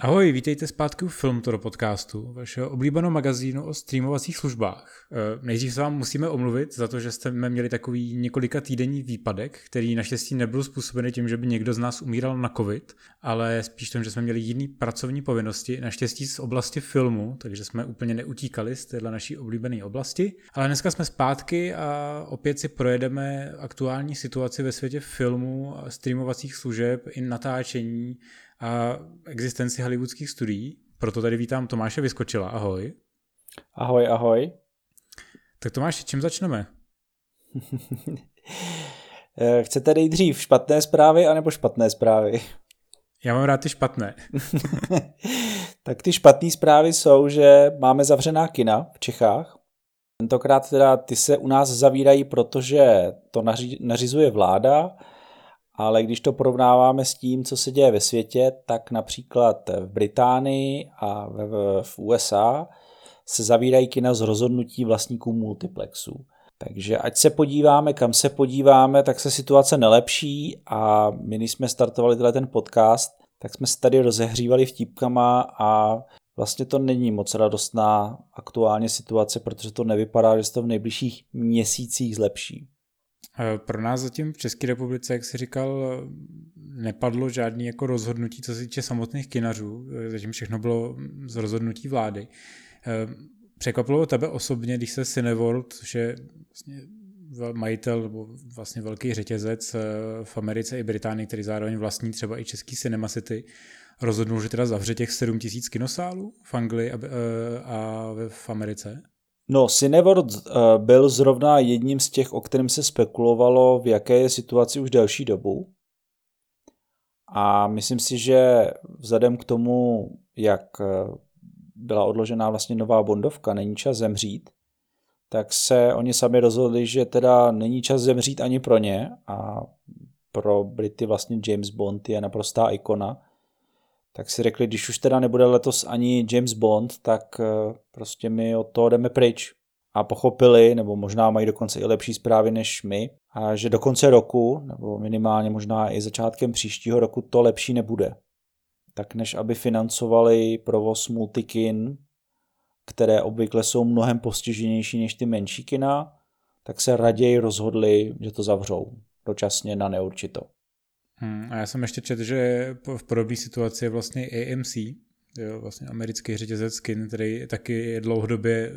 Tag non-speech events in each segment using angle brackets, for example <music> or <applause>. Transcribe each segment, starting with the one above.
Ahoj, vítejte zpátky u Filmtoro podcastu, vašeho oblíbeného magazínu o streamovacích službách. Eh, nejdřív se vám musíme omluvit za to, že jsme měli takový několika týdenní výpadek, který naštěstí nebyl způsobený tím, že by někdo z nás umíral na covid, ale spíš tím, že jsme měli jiný pracovní povinnosti, naštěstí z oblasti filmu, takže jsme úplně neutíkali z téhle naší oblíbené oblasti. Ale dneska jsme zpátky a opět si projedeme aktuální situaci ve světě filmu, streamovacích služeb i natáčení a existenci hollywoodských studií. Proto tady vítám Tomáše Vyskočila. Ahoj. Ahoj, ahoj. Tak Tomáši, čím začneme? <laughs> Chcete nejdřív špatné zprávy anebo špatné zprávy? Já mám rád ty špatné. <laughs> tak ty špatné zprávy jsou, že máme zavřená kina v Čechách. Tentokrát teda ty se u nás zavírají, protože to nařizuje vláda ale když to porovnáváme s tím, co se děje ve světě, tak například v Británii a v, v USA se zavírají kina z rozhodnutí vlastníků multiplexů. Takže ať se podíváme, kam se podíváme, tak se situace nelepší a my, když jsme startovali tenhle ten podcast, tak jsme se tady rozehřívali vtípkama a vlastně to není moc radostná aktuálně situace, protože to nevypadá, že se to v nejbližších měsících zlepší. Eh, pro nás zatím v České republice, jak jsi říkal, nepadlo žádný jako rozhodnutí, co se týče samotných kinařů. Eh, zatím všechno bylo z rozhodnutí vlády. Eh, překvapilo tebe osobně, když se Cineworld, což je vlastně majitel nebo vlastně velký řetězec v Americe i Británii, který zároveň vlastní třeba i český Cinema City, rozhodnul, že teda zavře těch 7 tisíc kinosálů v Anglii a v Americe? No, Cineworld uh, byl zrovna jedním z těch, o kterém se spekulovalo, v jaké je situaci už delší dobu. A myslím si, že vzhledem k tomu, jak eh, byla odložená vlastně nová Bondovka, není čas zemřít, tak se oni sami rozhodli, že teda není čas zemřít ani pro ně a pro Brity vlastně James Bond je naprostá ikona tak si řekli, když už teda nebude letos ani James Bond, tak eh, prostě my od toho jdeme pryč. A pochopili, nebo možná mají dokonce i lepší zprávy než my, a že do konce roku, nebo minimálně možná i začátkem příštího roku, to lepší nebude. Tak než aby financovali provoz multikin, které obvykle jsou mnohem postiženější než ty menší kina, tak se raději rozhodli, že to zavřou dočasně na neurčito. Hmm, a já jsem ještě četl, že v podobné situaci je vlastně AMC, jo, vlastně americký řetězec skin, který taky dlouhodobě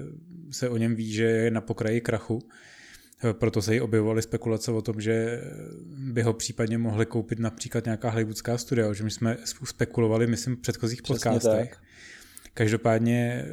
se o něm ví, že je na pokraji krachu. Proto se jí objevovaly spekulace o tom, že by ho případně mohli koupit například nějaká hollywoodská studia, o čem jsme spekulovali, myslím, v předchozích Přesně podcastech. Tak. Každopádně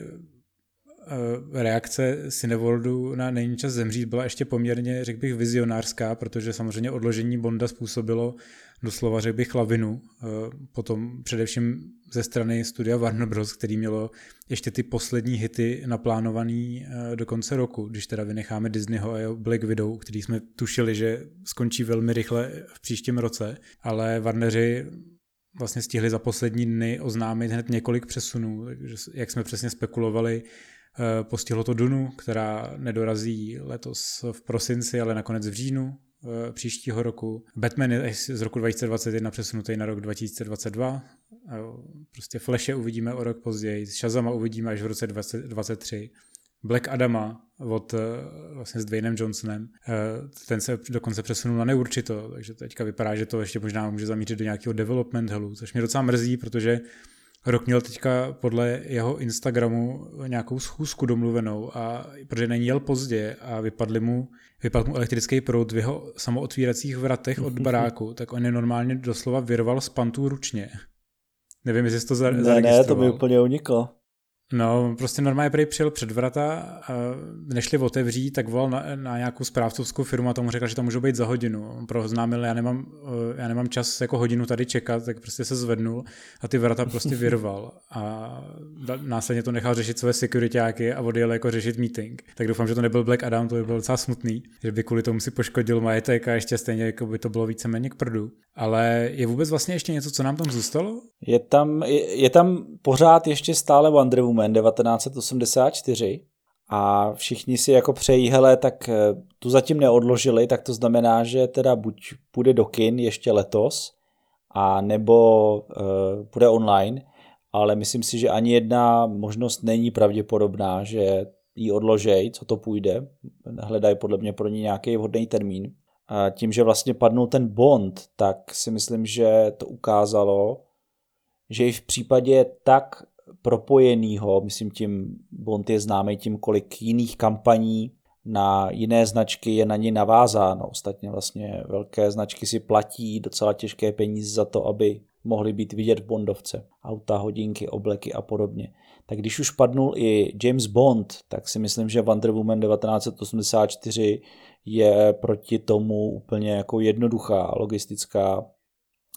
reakce Cineworldu na Není čas zemřít byla ještě poměrně, řekl bych, vizionářská, protože samozřejmě odložení Bonda způsobilo doslova, řekl bych, lavinu. Eh, potom především ze strany studia Warner Bros., který mělo ještě ty poslední hity naplánovaný eh, do konce roku, když teda vynecháme Disneyho a jeho Black Widow, který jsme tušili, že skončí velmi rychle v příštím roce, ale Warneri vlastně stihli za poslední dny oznámit hned několik přesunů, takže jak jsme přesně spekulovali, Eh, postihlo to Dunu, která nedorazí letos v prosinci, ale nakonec v říjnu eh, příštího roku. Batman je z roku 2021 přesunutý na rok 2022. Prostě Flashe uvidíme o rok později, Shazama uvidíme až v roce 2023. Black Adama od eh, vlastně s Dwaynem Johnsonem, ten se dokonce přesunul na neurčito, takže teďka vypadá, že to ještě možná může zamířit do nějakého development hellu, což mě docela mrzí, protože Rok měl teďka podle jeho Instagramu nějakou schůzku domluvenou a protože není jel pozdě a vypadly mu, vypadl mu elektrický proud v jeho samootvíracích vratech od baráku, tak on je normálně doslova vyrval z pantů ručně. Nevím, jestli jsi to zaregistroval. Ne, ne, to mi úplně uniklo. No, prostě normálně prý přijel před vrata, a nešli otevřít, tak volal na, na nějakou správcovskou firmu a tomu řekl, že to může být za hodinu. Proznámil, já nemám, eh, já nemám čas jako hodinu tady čekat, tak prostě se zvednul a ty vrata prostě <laughs> vyrval. A následně to nechal řešit své securityáky a odjel jako řešit meeting. Tak doufám, že to nebyl Black Adam, to by byl docela smutný, že by kvůli tomu si poškodil majetek a ještě stejně jako by to bylo víceméně k prdu. Ale je vůbec vlastně ještě něco, co nám tam zůstalo? Je tam, je, je tam pořád ještě stále Wonder Woman 1984 a všichni si jako přejí, hele, tak eh, tu zatím neodložili, tak to znamená, že teda buď půjde do kin ještě letos, a nebo uh, půjde online. ale myslím si, že ani jedna možnost není pravděpodobná, že ji odložej, co to půjde. Hledají podle mě pro ní nějaký vhodný termín. A tím, že vlastně padnul ten Bond, tak si myslím, že to ukázalo, že i v případě tak propojenýho, myslím tím, Bond je známý tím, kolik jiných kampaní na jiné značky je na ní navázáno. Ostatně vlastně velké značky si platí docela těžké peníze za to, aby mohly být vidět v Bondovce. Auta, hodinky, obleky a podobně. Tak když už padnul i James Bond, tak si myslím, že Wonder Woman 1984 je proti tomu úplně jako jednoduchá logistická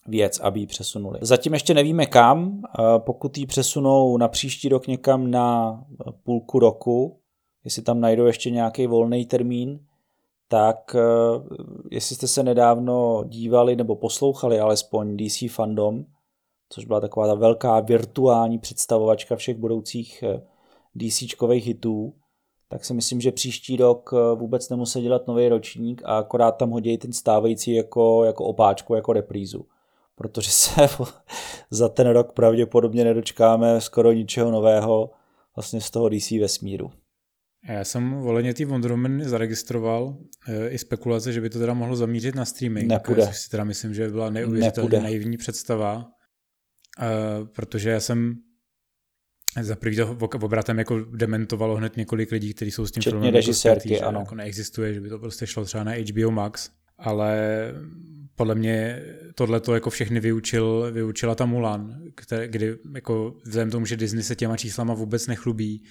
věc, aby ji přesunuli. Zatím ještě nevíme kam, pokud ji přesunou na příští rok někam na půlku roku, jestli tam najdou ještě nějaký volný termín, tak eh, jestli jste se nedávno dívali nebo poslouchali alespoň DC Fandom, což byla taková ta velká virtuální představovačka všech budoucích eh, DCčkových hitů, tak si myslím, že příští rok eh, vůbec nemusí dělat nový ročník a akorát tam hodí ten stávající jako, jako opáčku, jako reprízu. Protože se <laughs> za ten rok pravděpodobně nedočkáme skoro ničeho nového vlastně z toho DC vesmíru. Já jsem voleně tý Wonder Woman zaregistroval e, i spekulace, že by to teda mohlo zamířit na streaming. Nepůjde. Což si teda myslím, že byla neuvěřitelně naivní představa, e, protože já jsem za prvý to obratem jako dementovalo hned několik lidí, kteří jsou s tím filmem jako že ano. jako neexistuje, že by to prostě šlo třeba na HBO Max, ale podle mě tohle to jako všechny vyučil, vyučila ta Mulan, které, kdy jako vzhledem tomu, že Disney se těma číslama vůbec nechlubí,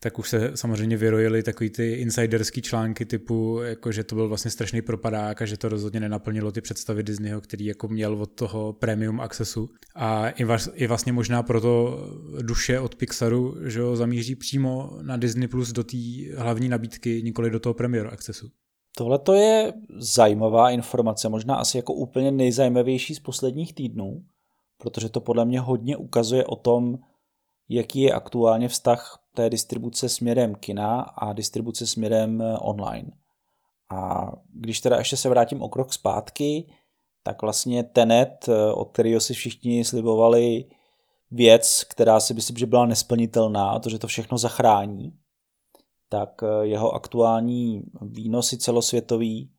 tak už se samozřejmě vyrojily takový ty insiderský články typu, jako že to byl vlastně strašný propadák a že to rozhodně nenaplnilo ty představy Disneyho, který jako měl od toho premium accessu. A i, vlastně možná proto duše od Pixaru, že ho zamíří přímo na Disney Plus do té hlavní nabídky, nikoli do toho premium accessu. Tohle to je zajímavá informace, možná asi jako úplně nejzajímavější z posledních týdnů, protože to podle mě hodně ukazuje o tom, jaký je aktuálně vztah té distribuce směrem kina a distribuce směrem eh, online. A když teda ještě se vrátím o krok zpátky, tak vlastně Tenet, eh, od kterého si všichni slibovali věc, která si myslím, že byla nesplnitelná, to, že to všechno zachrání, tak eh, jeho aktuální výnosy celosvětový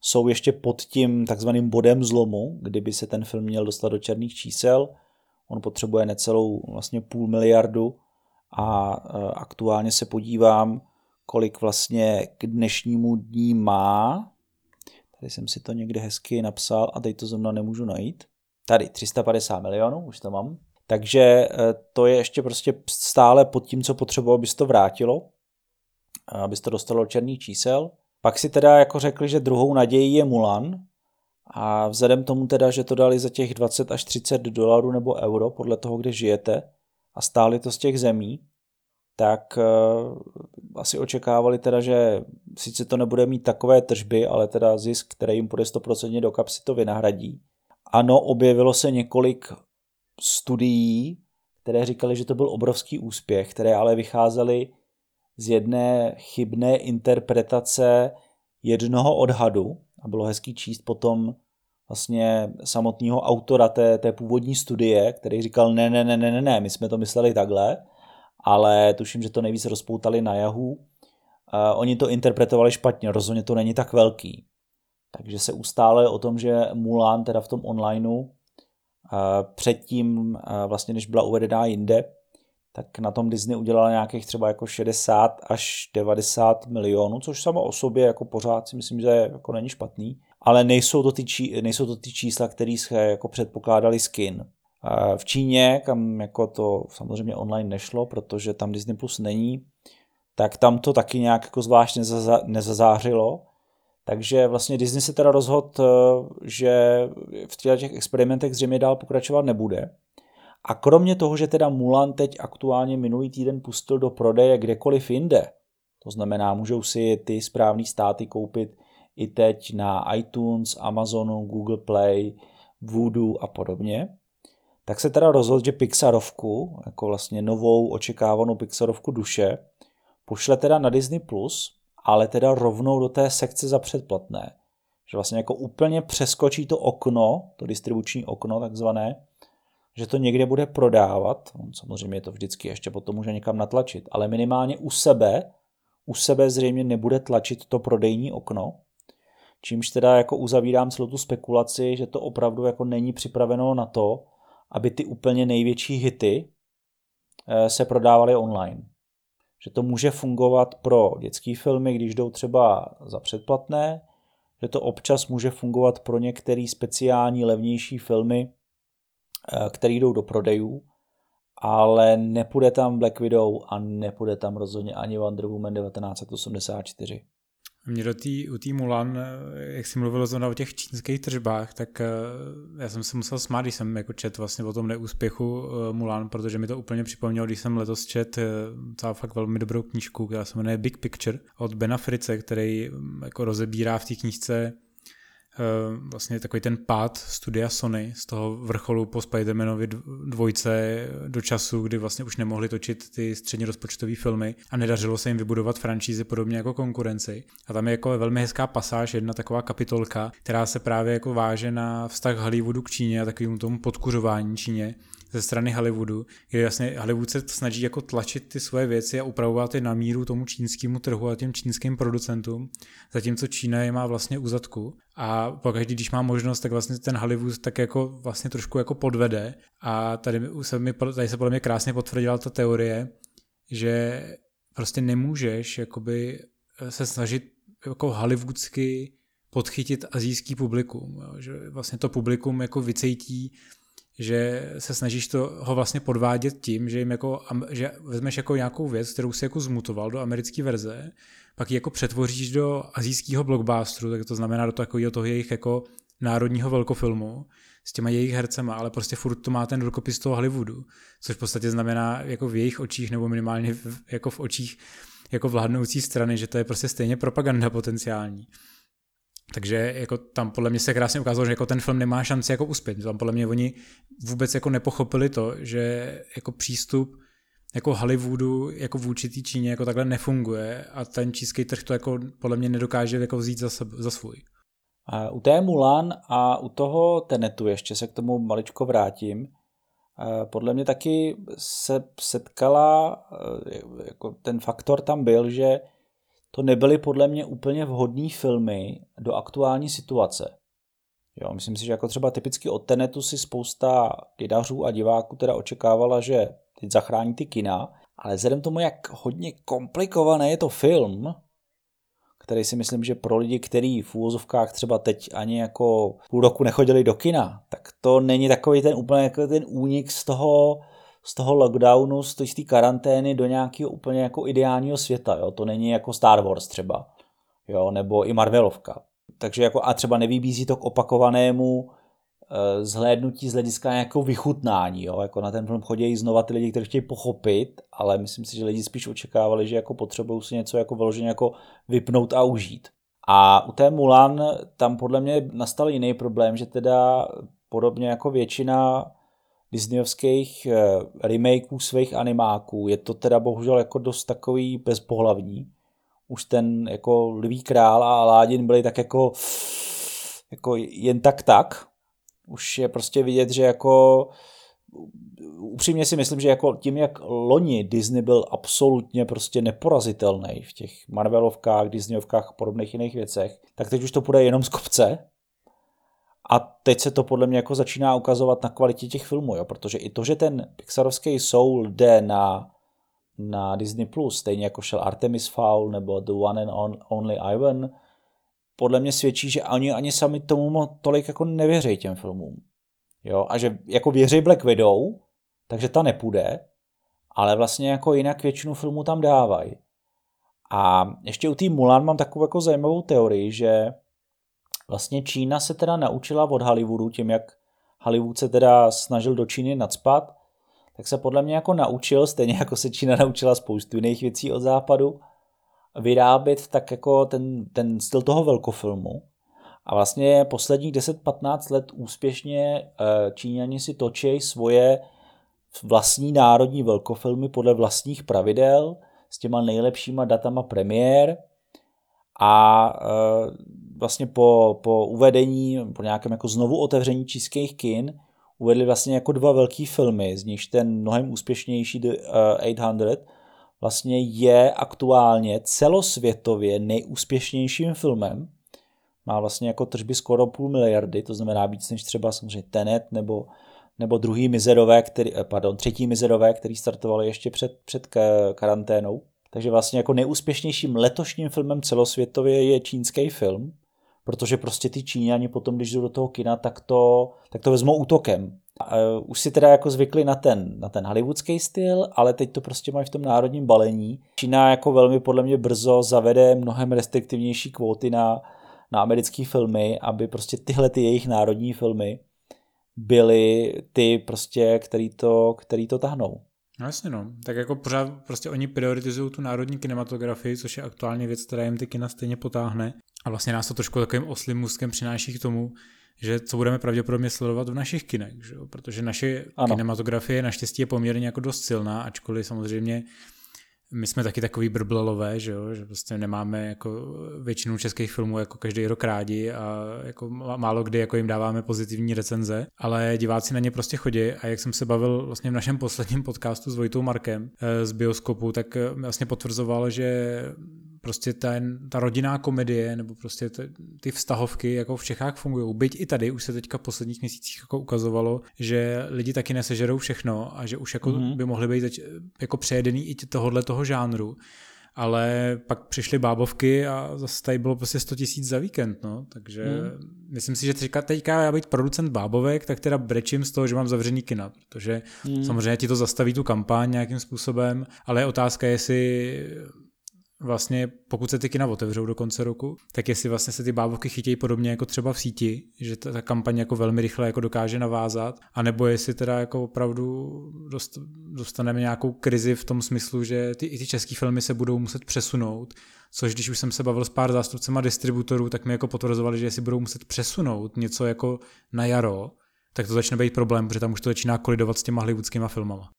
jsou ještě pod tím takzvaným bodem zlomu, kdyby se ten film měl dostat do černých čísel. On potřebuje necelou vlastně půl miliardu a e, aktuálně se podívám, kolik vlastně k dnešnímu dní má. Tady jsem si to někde hezky napsal a teď to zrovna nemůžu najít. Tady 350 milionů, už to mám. Takže e, to je ještě prostě stále pod tím, co potřebovalo, aby to vrátilo, aby to dostalo černý čísel. Pak si teda jako řekli, že druhou nadějí je Mulan, a vzhledem tomu teda, že to dali za těch 20 až 30 dolarů nebo euro, podle toho, kde žijete, a stáli to z těch zemí, tak uh, asi očekávali teda, že sice to nebude mít takové tržby, ale teda zisk, který jim půjde 100% do kapsy, to vynahradí. Ano, objevilo se několik studií, které říkali, že to byl obrovský úspěch, které ale vycházely z jedné chybné interpretace jednoho odhadu a bylo hezký číst potom vlastně samotného autora té, té původní studie, který říkal, ne, ne, ne, ne, ne, ne, my jsme to mysleli takhle, ale tuším, že to nejvíc rozpoutali na Yahoo. Uh, oni to interpretovali špatně, rozhodně to není tak velký. Takže se ustále o tom, že Mulan teda v tom onlineu uh, předtím, uh, vlastně než byla uvedená jinde, tak na tom Disney udělala nějakých třeba jako 60 až 90 milionů, což samo o sobě jako pořád si myslím, že jako není špatný ale nejsou to ty, čí, nejsou to ty čísla, které se jako předpokládali skin. V Číně, kam jako to samozřejmě online nešlo, protože tam Disney Plus není, tak tam to taky nějak jako zvlášť nezazářilo. Takže vlastně Disney se teda rozhodl, že v těch experimentech zřejmě dál pokračovat nebude. A kromě toho, že teda Mulan teď aktuálně minulý týden pustil do prodeje kdekoliv jinde, to znamená, můžou si ty správné státy koupit i teď na iTunes, Amazonu, Google Play, Voodoo a podobně, tak se teda rozhodl, že Pixarovku, jako vlastně novou očekávanou Pixarovku duše, pošle teda na Disney+, Plus, ale teda rovnou do té sekce za předplatné. Že vlastně jako úplně přeskočí to okno, to distribuční okno takzvané, že to někde bude prodávat, on samozřejmě to vždycky ještě potom může někam natlačit, ale minimálně u sebe, u sebe zřejmě nebude tlačit to prodejní okno, čímž teda jako uzavírám celou tu spekulaci, že to opravdu jako není připraveno na to, aby ty úplně největší hity eh, se prodávaly online. Že to může fungovat pro dětské filmy, když jdou třeba za předplatné, že to občas může fungovat pro některé speciální levnější filmy, které jdou do prodejů, ale nepůjde tam Black Widow a nepůjde tam rozhodně ani Wonder Woman 1984. Mě do tý, u té Mulan, jak jsi mluvil zrovna o těch čínských tržbách, tak eh, já jsem se musel smát, když jsem jako čet vlastně o tom neúspěchu eh, Mulan, protože mi to úplně připomnělo, když jsem letos čet celá fakt velmi dobrou knížku, která se jmenuje Big Picture od Bena Frice, který mm, jako rozebírá v té knížce Eh, vlastně takový ten pád studia Sony z toho vrcholu po Spider-Manovi dvojce do času, kdy vlastně už nemohli točit ty středně rozpočtové filmy a nedařilo se jim vybudovat franšízy podobně jako konkurenci. A tam je jako velmi hezká pasáž, jedna taková kapitolka, která se právě jako váže na vztah Hollywoodu k Číně a takovému tomu podkuřování Číně ze strany Hollywoodu, kde vlastně Hollywood se snaží jako tlačit ty svoje věci a upravovat je na míru tomu čínskému trhu a těm čínským producentům, zatímco Čína je má vlastně u. A pokaždý, když má možnost, tak vlastně ten Hollywood tak jako vlastně trošku jako podvede. A tady se, mi, tady se podle mě krásně potvrdila ta teorie, že prostě nemůžeš jakoby se snažit jako hollywoodsky podchytit azijský publikum. Že vlastně to publikum jako vycejtí že se snažíš to ho vlastně podvádět tím, že jim jako, že vezmeš jako nějakou věc, kterou si jako zmutoval do americké verze, pak ji jako přetvoříš do azijského blockbusteru, tak to znamená do takového toho jejich jako národního velkofilmu s těma jejich hercema, ale prostě furt to má ten rukopis toho Hollywoodu, což v podstatě znamená jako v jejich očích nebo minimálně v, jako v očích jako vládnoucí strany, že to je prostě stejně propaganda potenciální. Takže jako tam podle mě se krásně ukázalo, že jako ten film nemá šanci jako uspět. Tam podle mě oni vůbec jako nepochopili to, že jako přístup jako Hollywoodu jako v určitý Číně jako takhle nefunguje a ten čínský trh to jako podle mě nedokáže jako vzít za, sebe, za svůj. A u té Mulan a u toho Tenetu ještě se k tomu maličko vrátím. Podle mě taky se setkala, e, jako ten faktor tam byl, že to nebyly podle mě úplně vhodné filmy do aktuální situace. Jo, myslím si, že jako třeba typicky od Tenetu si spousta kidařů a diváků teda očekávala, že teď zachrání ty kina, ale vzhledem tomu, jak hodně komplikovaný je to film, který si myslím, že pro lidi, kteří v úvozovkách třeba teď ani jako půl roku nechodili do kina, tak to není takový ten úplně jako ten únik z toho, z toho lockdownu, z té karantény do nějakého úplně jako ideálního světa. Jo? To není jako Star Wars třeba, jo? nebo i Marvelovka. Takže jako a třeba nevybízí to k opakovanému e, zhlédnutí z hlediska nějakého vychutnání. Jo? Jako na ten film chodí znova ty lidi, kteří chtějí pochopit, ale myslím si, že lidi spíš očekávali, že jako potřebují si něco jako vyloženě jako vypnout a užít. A u té Mulan tam podle mě nastal jiný problém, že teda podobně jako většina disneyovských eh, remakeů svých animáků. Je to teda bohužel jako dost takový bezpohlavní. Už ten jako Lví král a Aládin byli tak jako, jako jen tak tak. Už je prostě vidět, že jako upřímně si myslím, že jako tím, jak loni Disney byl absolutně prostě neporazitelný v těch Marvelovkách, Disneyovkách a podobných jiných věcech, tak teď už to půjde jenom z kopce a teď se to podle mě jako začíná ukazovat na kvalitě těch filmů, jo? protože i to, že ten Pixarovský Soul jde na, na Disney+, Plus, stejně jako šel Artemis Fowl nebo The One and Only Ivan, podle mě svědčí, že oni ani sami tomu tolik jako nevěří těm filmům. Jo? A že jako věří Black Widow, takže ta nepůjde, ale vlastně jako jinak většinu filmů tam dávají. A ještě u té Mulan mám takovou jako zajímavou teorii, že Vlastně Čína se teda naučila od Hollywoodu, tím jak Hollywood se teda snažil do Číny nadspat, tak se podle mě jako naučil, stejně jako se Čína naučila spoustu jiných věcí od západu, vyrábět tak jako ten, ten styl toho velkofilmu. A vlastně posledních 10-15 let úspěšně eh, Číňani si točí svoje vlastní národní velkofilmy podle vlastních pravidel s těma nejlepšíma datama premiér a eh, vlastně po, po uvedení, po nějakém jako znovu otevření čínských kin, uvedli vlastně jako dva velký filmy, z nichž ten mnohem úspěšnější The 800 vlastně je aktuálně celosvětově nejúspěšnějším filmem. Má vlastně jako tržby skoro půl miliardy, to znamená víc než třeba samozřejmě Tenet nebo, nebo druhý Mizerové, který, eh, pardon, třetí Mizerové, který startovali ještě před, před karanténou. Takže vlastně jako nejúspěšnějším letošním filmem celosvětově je čínský film, protože prostě ty Číňani potom, když jdou do toho kina, tak to, tak to vezmou útokem. Uh, už si teda jako zvykli na ten, na ten hollywoodský styl, ale teď to prostě mají v tom národním balení. Čína jako velmi podle mě brzo zavede mnohem restriktivnější kvóty na, na americké filmy, aby prostě tyhle ty jejich národní filmy byly ty prostě, který to, který to tahnou. No jasně no, tak jako pořád prostě oni prioritizují tu národní kinematografii, což je aktuálně věc, která jim ty kina stejně potáhne. A vlastně nás to trošku takovým oslým můstkem přináší k tomu, že co budeme pravděpodobně sledovat v našich kinech, že protože naše ano. kinematografie naštěstí je poměrně jako dost silná, ačkoliv samozřejmě my jsme taky takový brblalové, že, jo? že prostě nemáme jako většinu českých filmů jako každý rok rádi a jako málo kdy jako jim dáváme pozitivní recenze, ale diváci na ně prostě chodí a jak jsem se bavil vlastně v našem posledním podcastu s Vojtou Markem eh, z Bioskopu, tak eh, vlastně potvrzoval, že prostě ten, ta rodinná komedie nebo prostě ty, ty vztahovky jako v Čechách fungují. Byť i tady už se teďka v posledních měsících jako ukazovalo, že lidi taky nesežerou všechno a že už jako mm-hmm. by mohly být teď jako přejedený i tohohle toho žánru ale pak přišly bábovky a zase tady bylo prostě 100 tisíc za víkend, no, takže hmm. myslím si, že teďka, teďka já být producent bábovek, tak teda brečím z toho, že mám zavřený kina, protože hmm. samozřejmě ti to zastaví tu kampaň nějakým způsobem, ale je otázka, jestli vlastně, pokud se ty kina otevřou do konce roku, tak jestli vlastně se ty bábovky chytějí podobně jako třeba v síti, že ta, ta kampaň jako velmi rychle jako dokáže navázat, anebo jestli teda jako opravdu dost, dostaneme nějakou krizi v tom smyslu, že ty, i ty české filmy se budou muset přesunout, což když už jsem se bavil s pár zástupcema distributorů, tak mi jako potvrzovali, že jestli budou muset přesunout něco jako na jaro, tak to začne být problém, protože tam už to začíná kolidovat s těma hollywoodskýma filmama.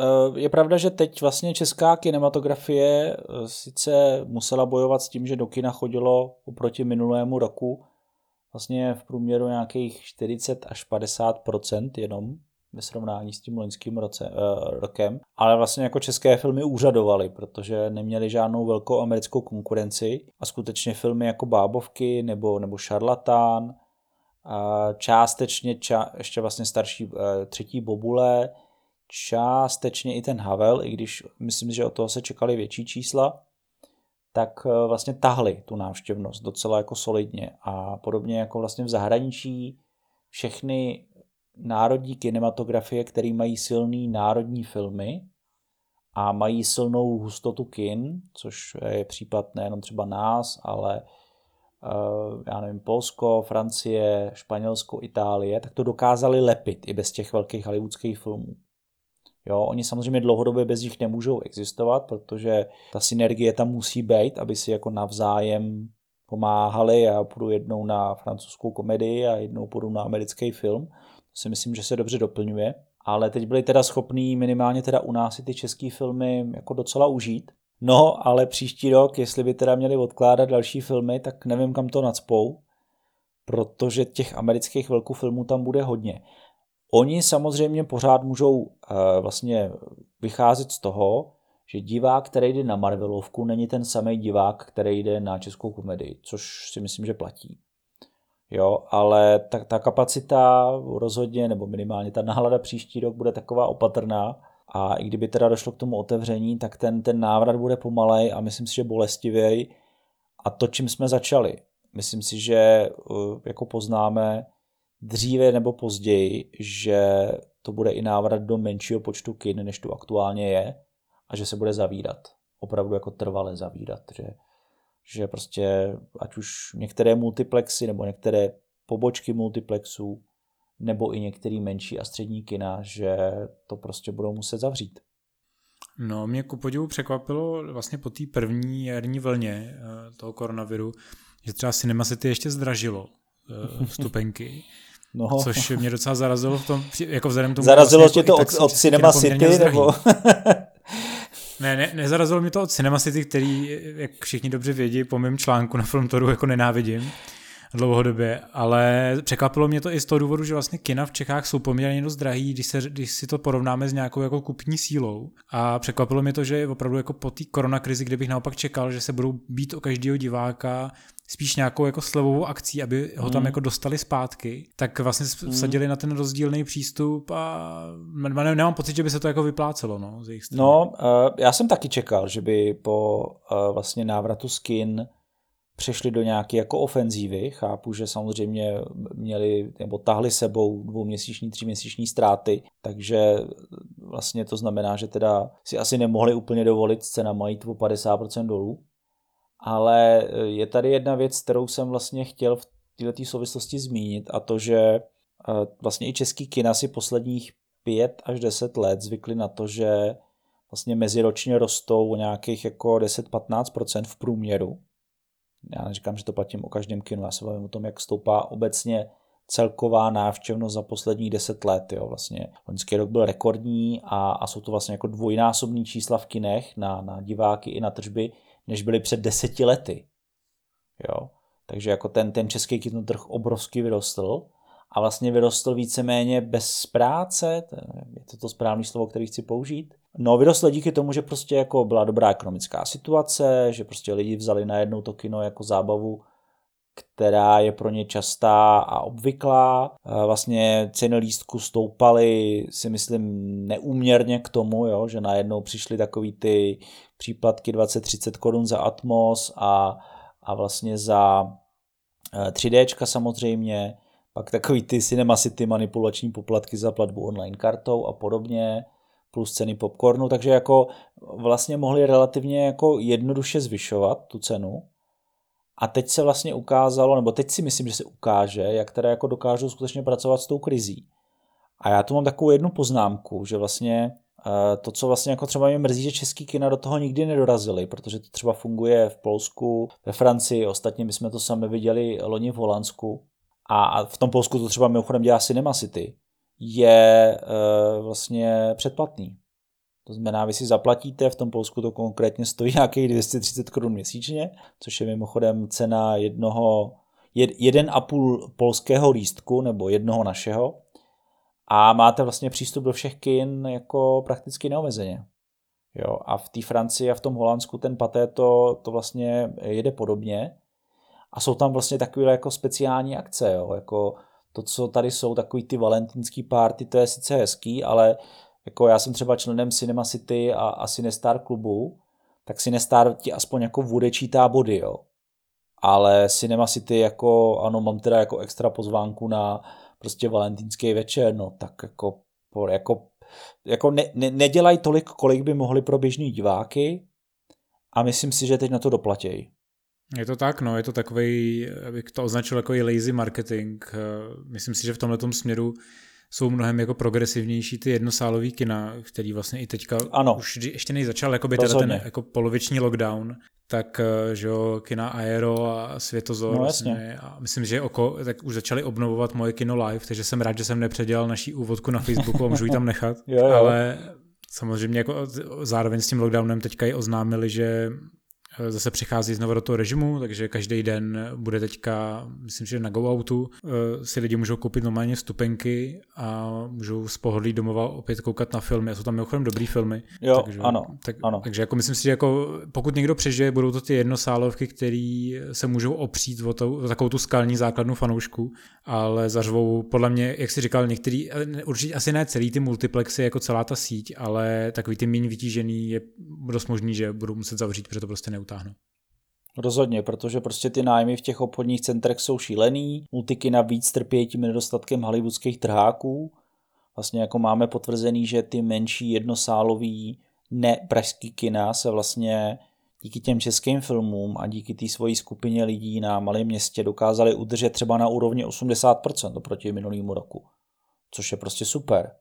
Eh, je pravda, že teď vlastně česká kinematografie eh, sice musela bojovat s tím, že do kina chodilo oproti minulému roku vlastně v průměru nějakých 40 až 50% jenom ve srovnání s tím loňským roce, uh, rokem. Ale vlastně jako české filmy úřadovaly, protože neměly žádnou velkou americkou konkurenci a skutečně filmy jako Bábovky nebo, nebo Šarlatán, a částečně ča, ještě vlastně starší uh, třetí Bobule, částečně i ten Havel, i když myslím, že od toho se čekali větší čísla, tak eh, vlastně tahli tu návštěvnost docela jako solidně a podobně jako vlastně v zahraničí všechny národní kinematografie, které mají silný národní filmy a mají silnou hustotu kin, což je případ nejenom třeba nás, ale eh, já nevím, Polsko, Francie, Španělsko, Itálie, tak to dokázali lepit i bez těch velkých hollywoodských filmů. Jo, oni samozřejmě dlouhodobě bez nich nemůžou existovat, protože ta synergie tam musí být, aby si jako navzájem pomáhali. Já půjdu jednou na francouzskou komedii a jednou půjdu na americký film. To si myslím, že se dobře doplňuje. Ale teď byli teda schopní minimálně teda u nás i ty české filmy jako docela užít. No, ale příští rok, jestli by teda měli odkládat další filmy, tak nevím, kam to nadspou, protože těch amerických velků filmů tam bude hodně. Oni samozřejmě pořád můžou eh, vlastně vycházet z toho, že divák, který jde na Marvelovku, není ten samý divák, který jde na českou komedii, což si myslím, že platí. Jo, ale ta, ta kapacita rozhodně, nebo minimálně ta nálada příští rok bude taková opatrná a i kdyby teda došlo k tomu otevření, tak ten, ten návrat bude pomalej a myslím si, že bolestivěj a to, čím jsme začali. Myslím si, že eh, jako poznáme, dříve nebo později, že to bude i návrat do menšího počtu kin, než tu aktuálně je a že se bude zavírat. Opravdu jako trvale zavírat, že, že prostě ať už některé multiplexy nebo některé pobočky multiplexů nebo i některý menší a střední kina, že to prostě budou muset zavřít. No, mě ku podivu překvapilo vlastně po té první jarní vlně eh, toho koronaviru, že třeba Cinema City ještě zdražilo eh, <laughs> vstupenky. No. Což mě docela zarazilo v tom, jako vzhledem tomu... Zarazilo vlastně, tě to od, od Cinema City, nebo... <laughs> ne, ne, nezarazilo mě to od Cinema City, který, jak všichni dobře vědí, po mém článku na Filmtoru jako nenávidím. dlouhodobě, ale překvapilo mě to i z toho důvodu, že vlastně kina v Čechách jsou poměrně dost drahý, když, se, když si to porovnáme s nějakou jako kupní sílou. A překvapilo mě to, že opravdu jako po té koronakrizi, kde bych naopak čekal, že se budou být o každého diváka spíš nějakou jako slevovou akcí, aby ho tam mm. jako dostali zpátky, tak vlastně mm. vsadili na ten rozdílný přístup a nemám pocit, že by se to jako vyplácelo, no, z jejich strany. No, uh, já jsem taky čekal, že by po uh, vlastně návratu skin přešli do nějaké jako ofenzívy. Chápu, že samozřejmě měli nebo tahli sebou dvouměsíční, tříměsíční ztráty, takže vlastně to znamená, že teda si asi nemohli úplně dovolit cena majít o 50% dolů. Ale eh, je tady jedna věc, kterou jsem vlastně chtěl v této souvislosti zmínit a to, že eh, vlastně i český kina si posledních 5 až 10 let zvykli na to, že vlastně meziročně rostou o nějakých jako 10-15% v průměru. Já neříkám, že to platím o každém kinu, já se bavím o tom, jak stoupá obecně celková návštěvnost za posledních 10 let. Jo. Vlastně loňský rok byl rekordní a, a jsou to vlastně jako dvojnásobní čísla v kinech na, na diváky i na tržby, než byly před deseti lety. Jo? Takže jako ten, ten český kinotrh obrovsky vyrostl a vlastně vyrostl víceméně bez práce, je to to správné slovo, který chci použít. No vyrostl díky tomu, že prostě jako byla dobrá ekonomická situace, že prostě lidi vzali najednou to kino jako zábavu, která je pro ně častá a obvyklá. Vlastně ceny lístku stoupaly, si myslím, neúměrně k tomu, jo, že najednou přišly takový ty příplatky 20-30 korun za Atmos a, a vlastně za 3D eh, samozřejmě, pak takový ty Cinema City manipulační poplatky za platbu online kartou a podobně, plus ceny popcornu, takže jako vlastně mohli relativně jako jednoduše zvyšovat tu cenu. A teď se vlastně ukázalo, nebo teď si myslím, že se ukáže, jak teda jako dokážou skutečně pracovat s tou krizí. A já tu mám takovou jednu poznámku, že vlastně to, co vlastně jako třeba mě mrzí, že český kina do toho nikdy nedorazili, protože to třeba funguje v Polsku, ve Francii, ostatně my jsme to sami viděli loni v Holandsku. A v tom Polsku to třeba mimochodem dělá Cinema City, je eh, vlastně předplatný. To znamená, vy si zaplatíte, v tom Polsku to konkrétně stojí nějakých 230 korun měsíčně, což je mimochodem cena jednoho, jed, jeden a půl polského lístku nebo jednoho našeho a máte vlastně přístup do všech kin jako prakticky neomezeně. Jo, a v té Francii a v tom Holandsku ten paté to, to vlastně jede podobně. A jsou tam vlastně takové jako speciální akce, jo, jako to, co tady jsou, takový ty valentínský party, to je sice hezký, ale jako já jsem třeba členem Cinema City a, a Cinestar klubu, tak Cinestar ti aspoň jako vůdečítá body, jo. Ale Cinema City jako, ano, mám teda jako extra pozvánku na, prostě valentínský večer, no tak jako, jako, jako ne, ne, nedělají tolik, kolik by mohli pro běžní diváky a myslím si, že teď na to doplatějí. Je to tak, no, je to takový, abych to označil jako lazy marketing. Myslím si, že v tomhle směru jsou mnohem jako progresivnější ty jednosálový kina, který vlastně i teďka ano. už ještě nejzačal, jako by teda ten jako poloviční lockdown, tak eh, že jo, kina Aero a Světozor no, vlastně, a myslím, že oko, tak už začali obnovovat moje kino live, takže jsem rád, že jsem nepředělal naší úvodku na Facebooku a můžu ji tam nechat, <laughs> jo, jo. ale samozřejmě jako zároveň s tím lockdownem teďka i oznámili, že zase přichází znovu do toho režimu, takže každý den bude teďka, myslím, že na GoOutu eh, si lidi můžou koupit normálně stupenky a můžou z pohodlí domova opět koukat na filmy. A jsou tam mimochodem dobrý filmy. Jo, takže, ano, tak, ano. Takže jako myslím si, že jako pokud někdo přežije, budou to ty jednosálovky, které se můžou opřít o, to, o takovou tu skalní základnu fanoušku, ale zařvou podle mě, jak jsi říkal, některý, určitě asi ne celý ty multiplexy jako celá ta síť, ale takový ty méně vytížený je dost možný, že budou muset zavřít, protože to prostě ne neutáhnu. Rozhodně, protože prostě ty nájmy v těch obchodních centrech jsou šílený, multiky navíc trpějí tím nedostatkem hollywoodských trháků. Vlastně jako máme potvrzený, že ty menší jednosálový nepražský kina se vlastně díky těm českým filmům a díky té svojí skupině lidí na malém městě dokázali udržet třeba na úrovni 80% oproti minulému roku. Což je prostě super.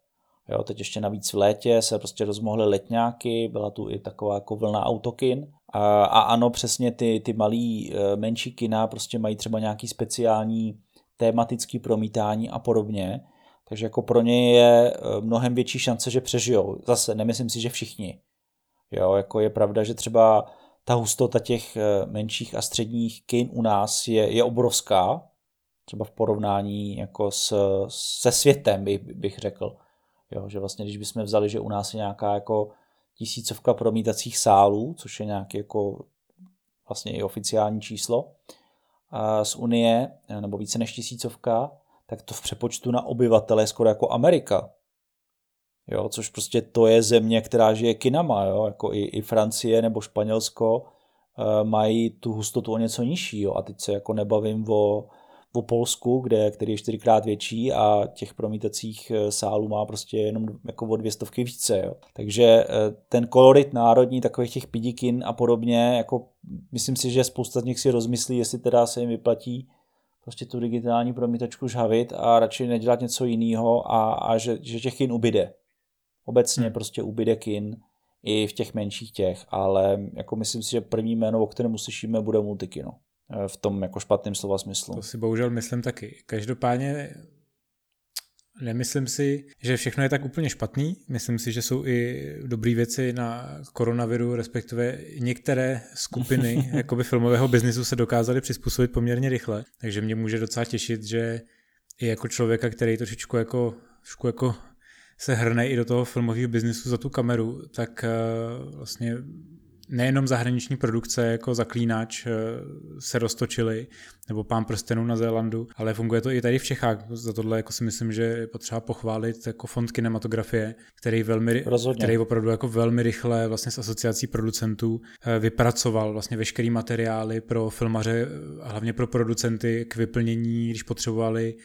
Jo, teď ještě navíc v létě se prostě rozmohly letňáky, byla tu i taková jako vlna autokin. A, a ano, přesně ty, ty malý, e, menší kina prostě mají třeba nějaký speciální tématický promítání a podobně. Takže jako pro ně je e, mnohem větší šance, že přežijou. Zase nemyslím si, že všichni. Jo, jako je pravda, že třeba ta hustota těch e, menších a středních kin u nás je, je obrovská, třeba v porovnání jako s, se světem, bych řekl. Jo, že vlastně, když bychom vzali, že u nás je nějaká jako tisícovka promítacích sálů, což je nějaký jako vlastně i oficiální číslo z Unie, nebo více než tisícovka, tak to v přepočtu na obyvatele je skoro jako Amerika. Jo, což prostě to je země, která žije kinama, jo, jako i, i Francie nebo Španělsko e, mají tu hustotu o něco nižší, jo, a teď se jako nebavím o, o Polsku, kde, který je čtyřikrát větší a těch promítacích eh, sálů má prostě jenom jako o dvě stovky více. Jo. Takže eh, ten kolorit národní takových těch pidikin a podobně, jako myslím si, že spousta z nich si rozmyslí, jestli teda se jim vyplatí prostě tu digitální promítačku žhavit a radši nedělat něco jiného a, a že, že těch kin ubyde. Obecně hmm. prostě ubyde kin i v těch menších těch, ale jako myslím si, že první jméno, o kterém uslyšíme, bude multikino. Eh, v tom jako špatném slova smyslu. To si bohužel myslím taky. Každopádně Nemyslím si, že všechno je tak úplně špatný. Myslím si, že jsou i dobré věci na koronaviru, respektive některé skupiny <laughs> jakoby filmového biznisu se dokázaly přizpůsobit poměrně rychle. Takže mě může docela těšit, že i jako člověka, který trošičku jako, trošku jako se hrne i do toho filmového biznisu za tu kameru, tak uh, vlastně nejenom zahraniční produkce jako Zaklínač eh, se roztočily, nebo Pán prstenů na Zélandu, ale funguje to i tady v Čechách. Za tohle jako si myslím, že je potřeba pochválit jako fond kinematografie, který velmi, Rozhodně. který opravdu jako velmi rychle vlastně s asociací producentů eh, vypracoval vlastně veškerý materiály pro filmaře a hlavně pro producenty k vyplnění, když potřebovali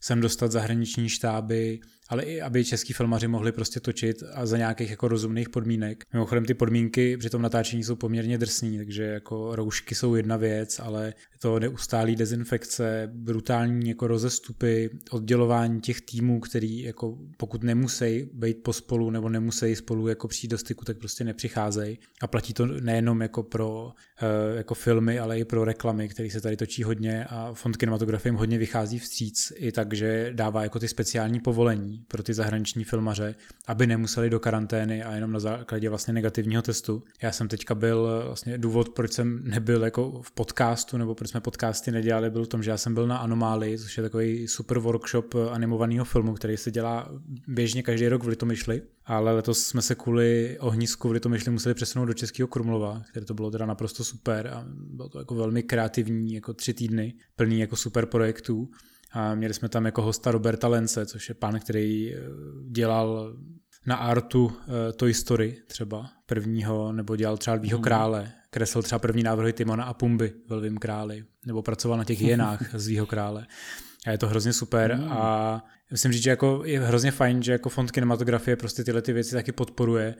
sem dostat zahraniční štáby, ale i aby český filmaři mohli prostě točit a za nějakých jako rozumných podmínek. Mimochodem ty podmínky při tom natáčení jsou poměrně drsný, takže jako roušky jsou jedna věc, ale to neustálý dezinfekce, brutální jako rozestupy, oddělování těch týmů, který jako pokud nemusí být pospolu nebo nemusí spolu jako přijít do styku, tak prostě nepřicházejí. A platí to nejenom jako pro eh, jako filmy, ale i pro reklamy, které se tady točí hodně a fond kinematografie jim hodně vychází vstříc i tak, že dává jako ty speciální povolení pro ty zahraniční filmaře, aby nemuseli do karantény a jenom na základě vlastně negativního testu. Já jsem teďka byl vlastně důvod, proč jsem nebyl jako v podcastu nebo proč jsme podcasty nedělali, byl v tom, že já jsem byl na Anomálii, což je takový super workshop animovaného filmu, který se dělá běžně každý rok v Litomyšli, ale letos jsme se kvůli ohnisku v Litomyšli museli přesunout do Českého Krumlova, které to bylo teda naprosto super a bylo to jako velmi kreativní, jako tři týdny, plný jako super projektů. A měli jsme tam jako hosta Roberta Lence, což je pán, který eh, dělal na artu eh, Toy Story třeba prvního, nebo dělal třeba Lvího mm. krále, kreslil třeba první návrhy Timona a Pumby v Lvím králi, nebo pracoval na těch jenách <laughs> z Lvího krále. A je to hrozně super mm. a myslím říct, že jako je hrozně fajn, že jako fond kinematografie prostě tyhle ty věci taky podporuje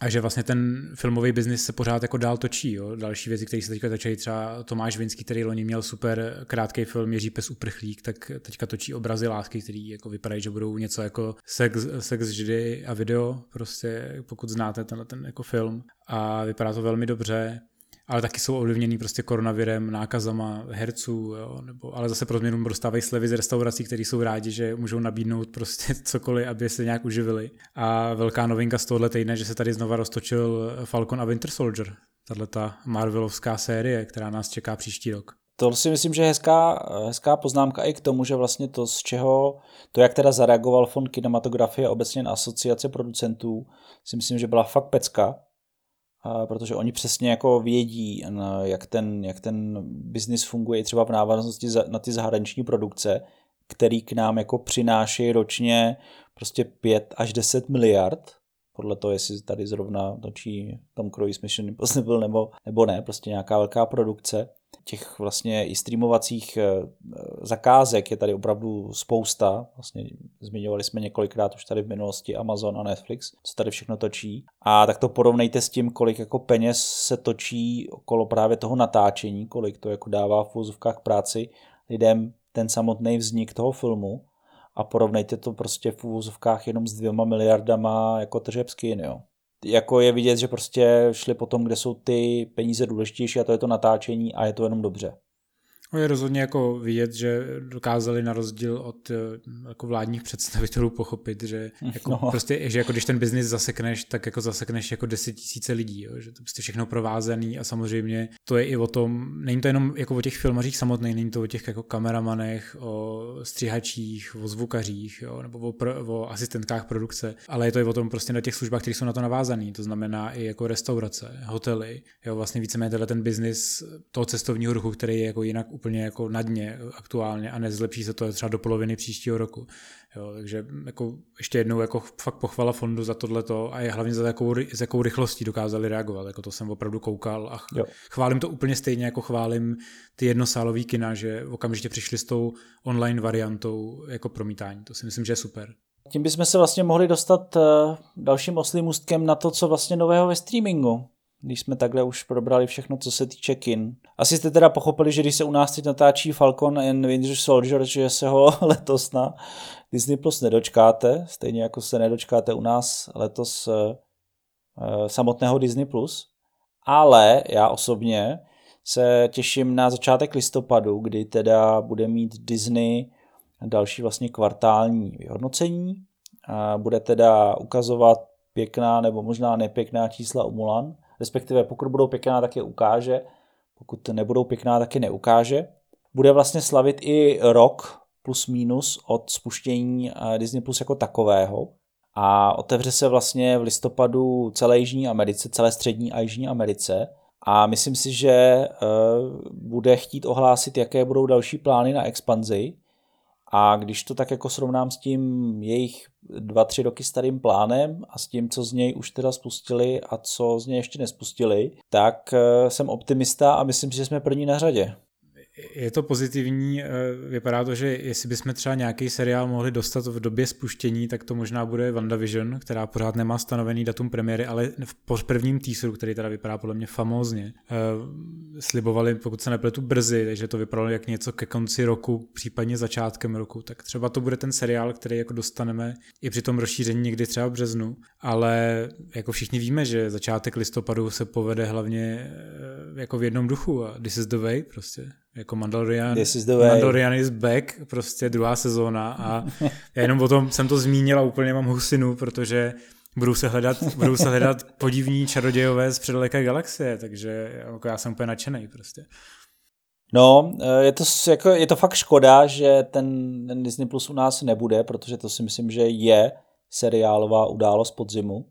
a že vlastně ten filmový biznis se pořád jako dál točí. Jo. Další věci, které se teďka točí, třeba Tomáš Vinský, který loni měl super krátký film Jiří pes uprchlík, tak teďka točí obrazy lásky, který jako vypadají, že budou něco jako sex, sex židy a video, prostě pokud znáte ten, ten jako film. A vypadá to velmi dobře ale taky jsou ovlivněný prostě koronavirem, nákazama herců, jo, nebo, ale zase pro změnu dostávají slevy z restaurací, které jsou rádi, že můžou nabídnout prostě <laughs> cokoliv, aby se nějak uživili. A velká novinka z tohohle týdne, že se tady znova roztočil Falcon a Winter Soldier, tahle ta Marvelovská série, která nás čeká příští rok. To si myslím, že je hezká, hezká poznámka i k tomu, že vlastně to, z čeho, to, jak teda zareagoval fond kinematografie obecně na asociace producentů, si myslím, že byla fakt pecka, protože oni přesně jako vědí, jak ten, jak ten biznis funguje třeba v návaznosti na ty zahraniční produkce, který k nám jako přináší ročně prostě 5 až 10 miliard, podle toho, jestli tady zrovna točí Tom Cruise Mission Impossible nebo, nebo ne, prostě nějaká velká produkce těch vlastně i streamovacích eh, zakázek je tady opravdu spousta. Vlastně zmiňovali jsme několikrát už tady v minulosti Amazon a Netflix, co tady všechno točí. A tak to porovnejte s tím, kolik jako peněz se točí okolo právě toho natáčení, kolik to jako dává v úzovkách práci lidem ten samotný vznik toho filmu a porovnejte to prostě v úzovkách jenom s dvěma miliardama jako tržeb skin, jo jako je vidět, že prostě šli po tom, kde jsou ty peníze důležitější a to je to natáčení a je to jenom dobře. Je rozhodně jako vidět, že dokázali na rozdíl od eh, jako vládních představitelů pochopit, že <laughs> jako no. prostě, že jako když ten biznis zasekneš, tak jako zasekneš jako deset tisíce lidí, jo, že to prostě všechno provázaný a samozřejmě to je i o tom, není to jenom jako o těch filmařích samotných, není to o těch jako kameramanech, o stříhačích, o zvukařích, jo, nebo o, pro, o asistentkách produkce, ale je to i o tom prostě na těch službách, které jsou na to navázané, to znamená i jako restaurace, hotely, jo, vlastně víceméně ten biznis toho cestovního ruchu, který je jako jinak úplně jako na dně aktuálně a nezlepší se to třeba do poloviny příštího roku. Jo, takže jako ještě jednou jako fakt pochvala fondu za tohleto a je hlavně za jakou, s jakou rychlostí dokázali reagovat. Jako to jsem opravdu koukal a ch- jo. chválím to úplně stejně, jako chválím ty jednosálové kina, že okamžitě přišli s tou online variantou jako promítání. To si myslím, že je super. Tím bychom se vlastně mohli dostat uh, dalším oslým můstkem na to, co vlastně nového ve streamingu když jsme takhle už probrali všechno, co se týče kin. Asi jste teda pochopili, že když se u nás teď natáčí Falcon and Winter Soldier, že se ho <laughs> letos na Disney Plus nedočkáte, stejně jako se nedočkáte u nás letos uh, samotného Disney Plus. Ale já osobně se těším na začátek listopadu, kdy teda bude mít Disney další vlastně kvartální vyhodnocení. A bude teda ukazovat pěkná nebo možná nepěkná čísla u Mulan respektive pokud budou pěkná, tak je ukáže, pokud nebudou pěkná, tak je neukáže. Bude vlastně slavit i rok plus minus od spuštění eh, Disney Plus jako takového. A otevře se vlastně v listopadu celé Jižní Americe, celé střední a Jižní Americe. A myslím si, že eh, bude chtít ohlásit, jaké budou další plány na expanzi a když to tak jako srovnám s tím jejich dva, tři roky starým plánem a s tím, co z něj už teda spustili a co z něj ještě nespustili, tak eh, jsem optimista a myslím si, že jsme první na řadě je to pozitivní, eh, vypadá to, že jestli bychom třeba nějaký seriál mohli dostat v době spuštění, tak to možná bude WandaVision, která pořád nemá stanovený datum premiéry, ale v prvním teaseru, který teda vypadá podle mě famózně, eh, slibovali, pokud se nepletu, brzy, takže to vypadalo jak něco ke konci roku, případně začátkem roku, tak třeba to bude ten seriál, který jako dostaneme i při tom rozšíření někdy třeba v březnu, ale jako všichni víme, že začátek listopadu se povede hlavně eh, jako v jednom duchu a this is the way prostě. Jako Mandalorian, This is the way. Mandalorian is back, prostě druhá sezóna a já jenom o tom jsem to zmínil a úplně mám husinu, protože budou se hledat, budou se hledat podivní čarodějové z předaleké galaxie, takže jako já jsem úplně nadšený prostě. No, eh, je to, jako, je to fakt škoda, že ten, ten Disney Plus u nás nebude, protože to si myslím, že je seriálová událost podzimu.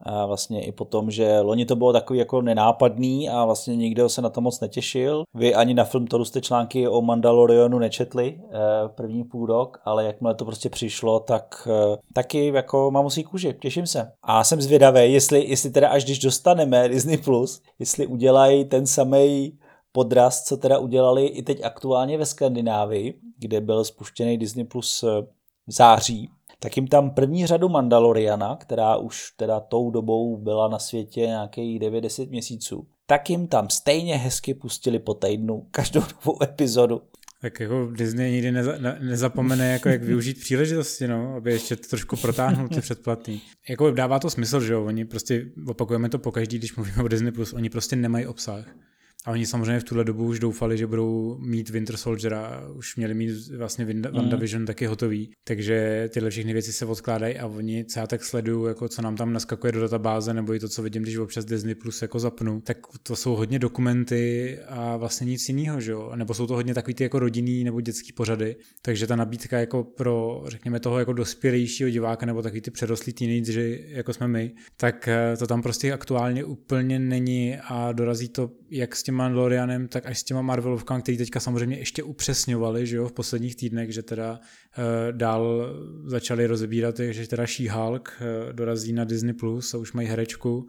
A vlastně i potom, že loni to bylo takový jako nenápadný a vlastně nikdo se na to moc netěšil. Vy ani na film Toru jste články o Mandalorianu nečetli eh, první půl rok, ale jakmile to prostě přišlo, tak eh, taky jako mám musí kůži, těším se. A jsem zvědavý, jestli, jestli teda až když dostaneme Disney+, Plus, jestli udělají ten samý podraz, co teda udělali i teď aktuálně ve Skandinávii, kde byl spuštěný Disney Plus eh, v září, tak jim tam první řadu Mandaloriana, která už teda tou dobou byla na světě nějakých 9-10 měsíců, tak jim tam stejně hezky pustili po týdnu každou novou epizodu. Tak jako Disney nikdy neza, ne, nezapomene, jako jak využít příležitosti, no, aby ještě trošku protáhnul ty předplatný. Jako dává to smysl, že jo, oni prostě, opakujeme to pokaždý, když mluvíme o Disney+, oni prostě nemají obsah. A oni samozřejmě v tuhle dobu už doufali, že budou mít Winter Soldiera, už měli mít vlastně mhm. WandaVision mm. taky hotový, takže tyhle všechny věci se odkládají a oni, co já tak sleduju, jako co nám tam naskakuje do databáze, nebo i to, co vidím, když občas Disney Plus jako zapnu, tak to jsou hodně dokumenty a vlastně nic jiného, že jo? Nebo jsou to hodně takový ty jako rodinný nebo dětský pořady, takže ta nabídka jako pro, řekněme, toho jako dospělejšího diváka nebo takový ty přerostlý teenagery, jako jsme my, tak eh, to tam prostě aktuálně úplně není a dorazí to jak s tím Mandalorianem, tak až s těma Marvelovkami, který teďka samozřejmě ještě upřesňovali, že jo, v posledních týdnech, že teda uh, dál začali rozebírat, že teda She-Hulk uh, dorazí na Disney+, Plus a už mají herečku,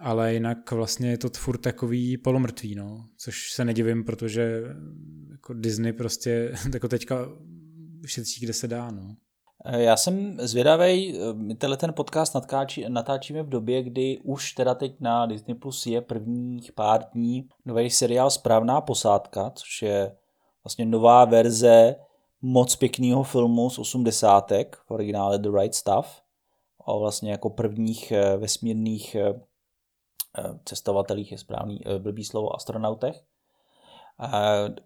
ale jinak vlastně je to furt takový polomrtvý, no, což se nedivím, protože jako Disney prostě <laughs> jako teďka šetří, kde se dá, no. Eh, já jsem zvědavý, eh, my tenhle ten podcast natáčí, natáčíme v době, kdy už teda teď na Disney Plus je prvních pár dní nový seriál Správná posádka, což je vlastně nová verze moc pěkného filmu z osmdesátek, v originále The Right Stuff, o vlastně jako prvních eh, vesmírných cestovatelích je správný blbý slovo astronautech.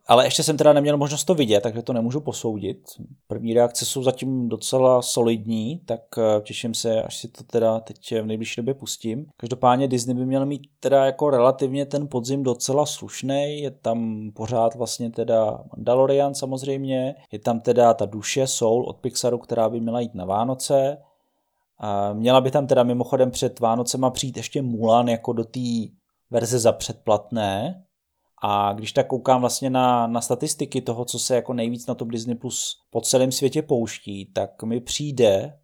Ale ještě jsem teda neměl možnost to vidět, takže to nemůžu posoudit. První reakce jsou zatím docela solidní, tak eh, těším se, až si to teda teď v nejbližší době pustím. Každopádně Disney by měl mít teda jako relativně ten podzim docela slušný, je tam pořád vlastně teda Mandalorian samozřejmě, je tam teda ta duše Soul od Pixaru, která by měla jít na Vánoce, a měla by tam teda mimochodem před Vánocema přijít ještě Mulan jako do té verze za předplatné, a když tak koukám vlastně na, na statistiky toho, co se jako nejvíc na tom Disney Plus po celém světě pouští, tak mi přijde,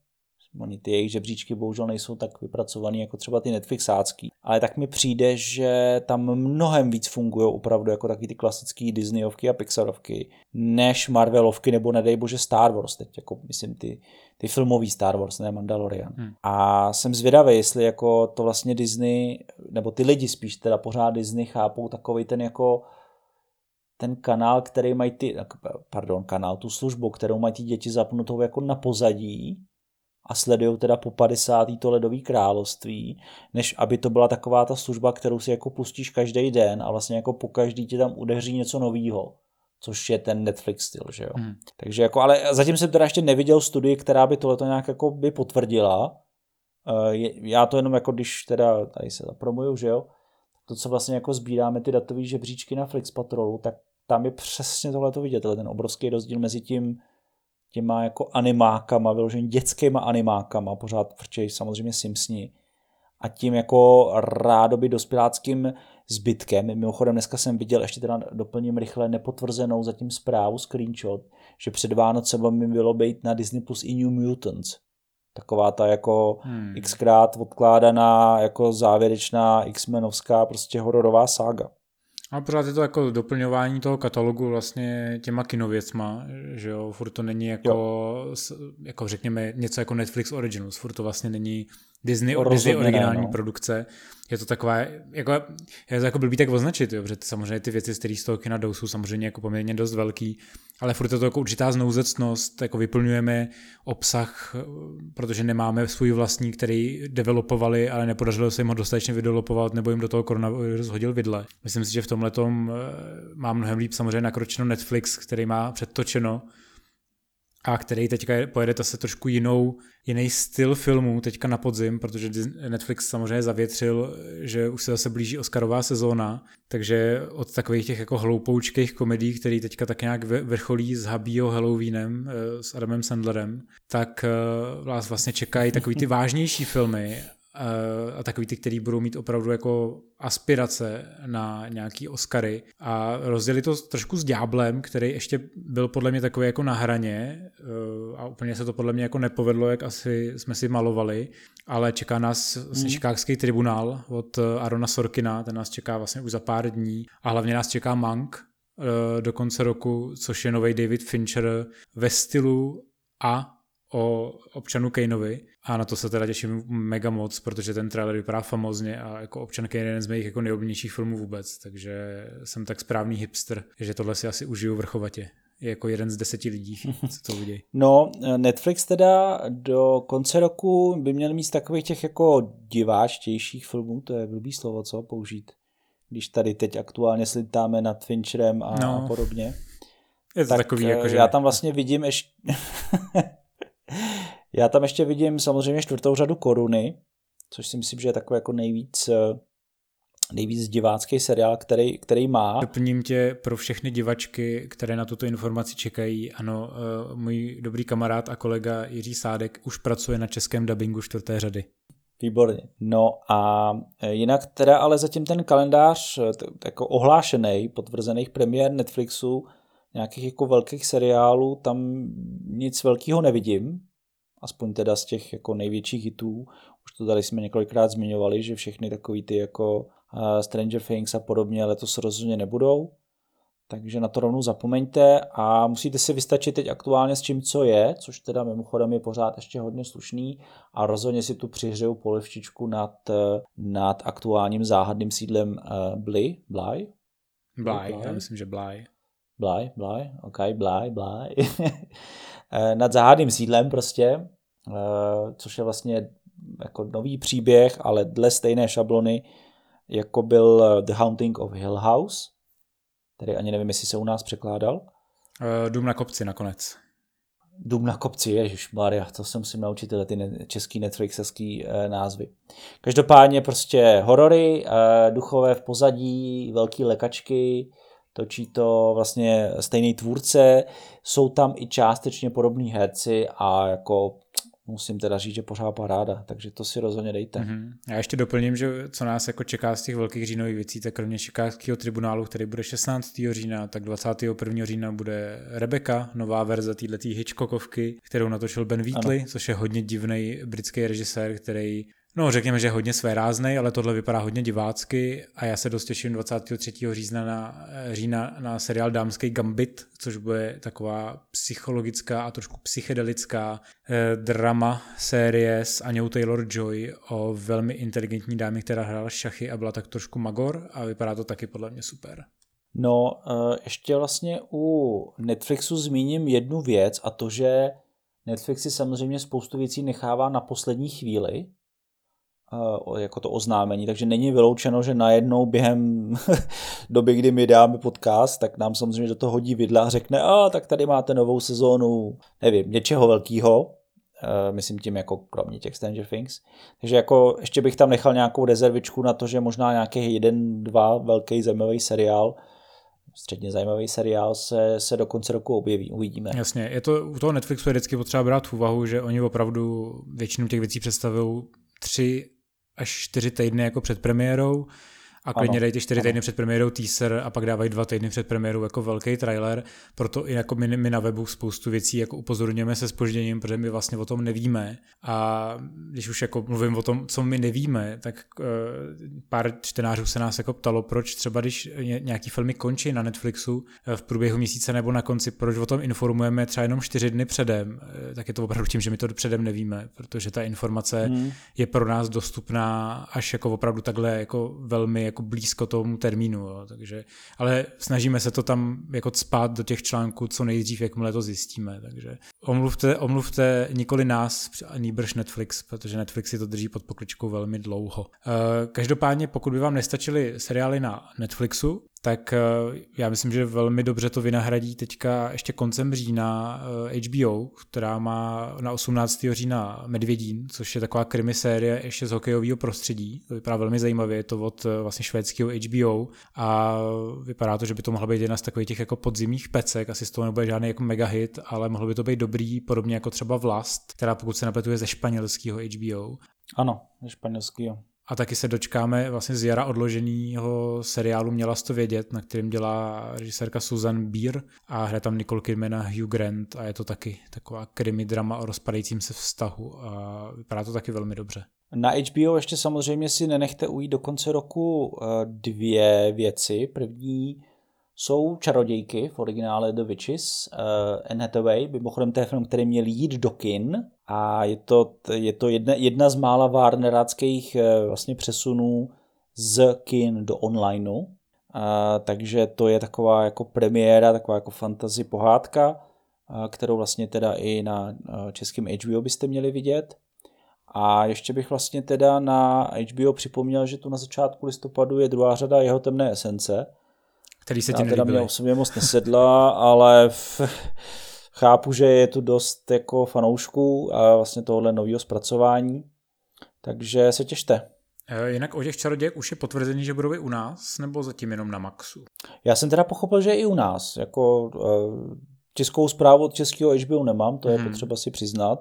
oni ty jejich žebříčky bohužel nejsou tak vypracovaný jako třeba ty Netflixácký, ale tak mi přijde, že tam mnohem víc fungují opravdu jako taky ty klasické Disneyovky a Pixarovky, než Marvelovky nebo nedej bože Star Wars, teď jako myslím ty, ty filmový Star Wars, ne Mandalorian. Hmm. A jsem zvědavý, jestli jako to vlastně Disney, nebo ty lidi spíš teda pořád Disney chápou takový ten jako ten kanál, který mají ty, pardon, kanál, tu službu, kterou mají ty děti zapnutou jako na pozadí a sledují teda po 50. to ledový království, než aby to byla taková ta služba, kterou si jako pustíš každý den a vlastně jako po každý ti tam udeří něco novýho což je ten Netflix styl, že jo. Hmm. Takže jako, ale zatím jsem teda ještě neviděl studii, která by tohle nějak jako by potvrdila. Eh, já to jenom jako když teda tady se zapromuju, že jo, to, co vlastně jako sbíráme ty datové žebříčky na Flix Patrolu, tak tam je přesně tohle to vidět, ten obrovský rozdíl mezi tím těma jako animákama, vyloženě dětskýma animákama, pořád vrčej samozřejmě Simpsoni, a tím jako rádoby dospěláckým zbytkem. Mimochodem dneska jsem viděl, ještě teda doplním rychle nepotvrzenou zatím zprávu, screenshot, že před Vánocem by bylo být na Disney Plus i New Mutants. Taková ta jako hmm. xkrát odkládaná jako závěrečná X-menovská prostě hororová sága. A pořád je to jako doplňování toho katalogu vlastně těma kinověcma, že jo, furt to není jako, jo. jako řekněme něco jako Netflix Originals, furt to vlastně není Disney, Disney originální no. produkce. Je to taková, jako, je to jako blbý tak označit, jo, protože samozřejmě ty věci, z kterých z toho kina jdou, jsou samozřejmě jako poměrně dost velký, ale furt je to jako určitá znouzecnost, jako vyplňujeme obsah, protože nemáme svůj vlastní, který developovali, ale nepodařilo se jim ho dostatečně vydevelopovat, nebo jim do toho koronavirus hodil vidle. Myslím si, že v tomhle tom eh, má mnohem líp samozřejmě nakročeno Netflix, který má předtočeno a který teďka pojede zase trošku jinou, jiný styl filmů teďka na podzim, protože Netflix samozřejmě zavětřil, že už se zase blíží Oscarová sezóna, takže od takových těch jako hloupoučkých komedií, který teďka tak nějak vrcholí s Habího Halloweenem, eh, s Adamem Sandlerem, tak eh, vás vlastně čekají takový ty <laughs> vážnější filmy a takový ty, který budou mít opravdu jako aspirace na nějaký Oscary. A rozdělili to trošku s Ďáblem, který ještě byl podle mě takový jako na hraně eh, a úplně se to podle mě jako nepovedlo, jak asi jsme si malovali, ale čeká nás vlastně Chicagoský tribunál od eh, Arona Sorkina, ten nás čeká vlastně už za pár dní. A hlavně nás čeká Mank eh, do konce roku, což je nový David Fincher ve stylu a o občanu Kaneovi a na to se teda těším mega moc, protože ten trailer vypadá famozně a jako občan Kane je jeden z mých jako nejoblíbenějších filmů vůbec, takže jsem tak správný hipster, že tohle si asi užiju vrchovatě. Je jako jeden z deseti lidí, <laughs> co to udějí. No, Netflix teda do konce roku by měl mít takových těch jako diváčtějších filmů, to je blbý slovo, co použít, když tady teď aktuálně slitáme nad Fincherem a no. podobně. Je to tak takový, jako, že... Já tam vlastně vidím ještě... <laughs> Já tam ještě vidím samozřejmě čtvrtou řadu koruny, což si myslím, že je takový jako nejvíc eh, nejvíc divácký seriál, který, který má. Doplním tě pro všechny divačky, které na tuto informaci čekají. Ano, eh, můj dobrý kamarád a kolega Jiří Sádek už pracuje na českém dabingu čtvrté řady. Výborně. No a eh, jinak teda ale zatím ten kalendář jako ohlášený, potvrzených premiér Netflixu, nějakých jako velkých seriálů, tam nic velkého nevidím aspoň teda z těch jako největších hitů. Už to tady jsme několikrát zmiňovali, že všechny takový ty jako uh, Stranger Things a podobně letos rozhodně nebudou. Takže na to rovnou zapomeňte a musíte si vystačit teď aktuálně s čím, co je, což teda mimochodem je pořád ještě hodně slušný a rozhodně si tu přihřeju polivčičku nad, nad aktuálním záhadným sídlem uh, Bly, Bly? Bly, já myslím, že Bly. Bly, Bly, ok, Bly, Bly. Eh, nad záhadným sídlem prostě, eh, což je vlastně jako nový příběh, ale dle stejné šablony, jako byl eh, The Haunting of Hill House. který ani nevím, jestli se u nás překládal. Dům na kopci nakonec. Dům na kopci, ježiš Maria, to jsem si naučit tyhle ty český Netflixovský názvy. Každopádně prostě horory, duchové v pozadí, velký lekačky, točí to vlastně stejný tvůrce, jsou tam i částečně podobní herci a jako musím teda říct, že pořád paráda, takže to si rozhodně dejte. Mm-hmm. Já ještě doplním, že co nás jako čeká z těch velkých říjnových věcí, tak kromě Chicagského tribunálu, který bude 16. října, tak 21. října bude Rebecca, nová verze této Hitchcockovky, kterou natočil Ben Wheatley, ano. což je hodně divný britský režisér, který No, řekněme, že hodně své ráznej, ale tohle vypadá hodně divácky a já se dost těším 23. října na, října na seriál Dámský Gambit, což bude taková psychologická a trošku psychedelická eh, drama série s Aňou Taylor-Joy o velmi inteligentní dámě, která hrála šachy a byla tak trošku magor a vypadá to taky podle mě super. No, eh, ještě vlastně u Netflixu zmíním jednu věc a to, že Netflix si samozřejmě spoustu věcí nechává na poslední chvíli, jako to oznámení, takže není vyloučeno, že najednou během <laughs> doby, kdy my dáme podcast, tak nám samozřejmě do toho hodí vidla a řekne, a tak tady máte novou sezónu, nevím, něčeho velkého, myslím tím jako kromě těch Stranger Things. Takže jako ještě bych tam nechal nějakou rezervičku na to, že možná nějaký jeden, dva velký zajímavý seriál, středně zajímavý seriál se, se do konce roku objeví, uvidíme. Jasně, je to, u toho Netflixu je vždycky potřeba brát v úvahu, že oni opravdu většinu těch věcí představují tři až čtyři týdny jako před premiérou a klidně dají ty čtyři týdny před premiérou teaser a pak dávají dva týdny před premiérou jako velký trailer, proto i jako my, my na webu spoustu věcí jako upozorňujeme se spožděním, protože my vlastně o tom nevíme. A když už jako mluvím o tom, co my nevíme, tak uh, pár čtenářů se nás jako ptalo, proč třeba když nějaký filmy končí na Netflixu eh, v průběhu měsíce nebo na konci, proč o tom informujeme třeba jenom čtyři dny předem, eh, tak je to opravdu tím, že my to předem nevíme, protože ta informace hmm. je pro nás dostupná až jako opravdu takhle jako velmi jako jako blízko tomu termínu, jo, takže, ale snažíme se to tam jako spát do těch článků co nejdřív, jakmile to zjistíme, takže omluvte, omluvte nikoli nás, ani brž Netflix, protože Netflix si to drží pod pokličkou velmi dlouho. Eh, každopádně, pokud by vám nestačily seriály na Netflixu, tak eh, já myslím, že velmi dobře to vynahradí teďka ještě koncem října HBO, eh, která má na 18. října Medvědín, což je taková krimi série ještě z hokejového prostředí. To vypadá velmi zajímavě, je to od eh, vlastně švédského HBO a vypadá to, že by to mohla být jedna z takových těch jako podzimních pecek, asi z toho nebude žádný jako mega hit, ale mohlo by to být dobrý, podobně jako třeba Vlast, která pokud se napletuje ze španělského HBO. Ano, ze španělského. A taky se dočkáme vlastně z jara odloženého seriálu Měla to vědět, na kterém dělá režisérka Susan Beer a hraje tam Nicole Kidman a Hugh Grant a je to taky taková krimi drama o rozpadajícím se vztahu a vypadá to taky velmi dobře. Na HBO ještě samozřejmě si nenechte ujít do konce roku eh, dvě věci. První jsou Čarodějky v originále The Witches. Uh, Anne Hathaway, mimochodem to je film, který měl jít do kin a je to, je to jedna, jedna z mála Warneráckých uh, vlastně přesunů z kin do onlineu. Uh, takže to je taková jako premiéra, taková jako fantasy pohádka, uh, kterou vlastně teda i na uh, českém HBO byste měli vidět. A ještě bych vlastně teda na HBO připomněl, že tu na začátku listopadu je druhá řada jeho temné esence, který se ti Já teda mě osobně moc nesedla, ale v, chápu, že je tu dost jako fanoušků a vlastně tohle nového zpracování, takže se těšte. E, jinak o těch čarodějek už je potvrzený, že budou i u nás, nebo zatím jenom na Maxu? Já jsem teda pochopil, že i u nás. Jako českou zprávu od českého HBO nemám, to je hmm. potřeba si přiznat,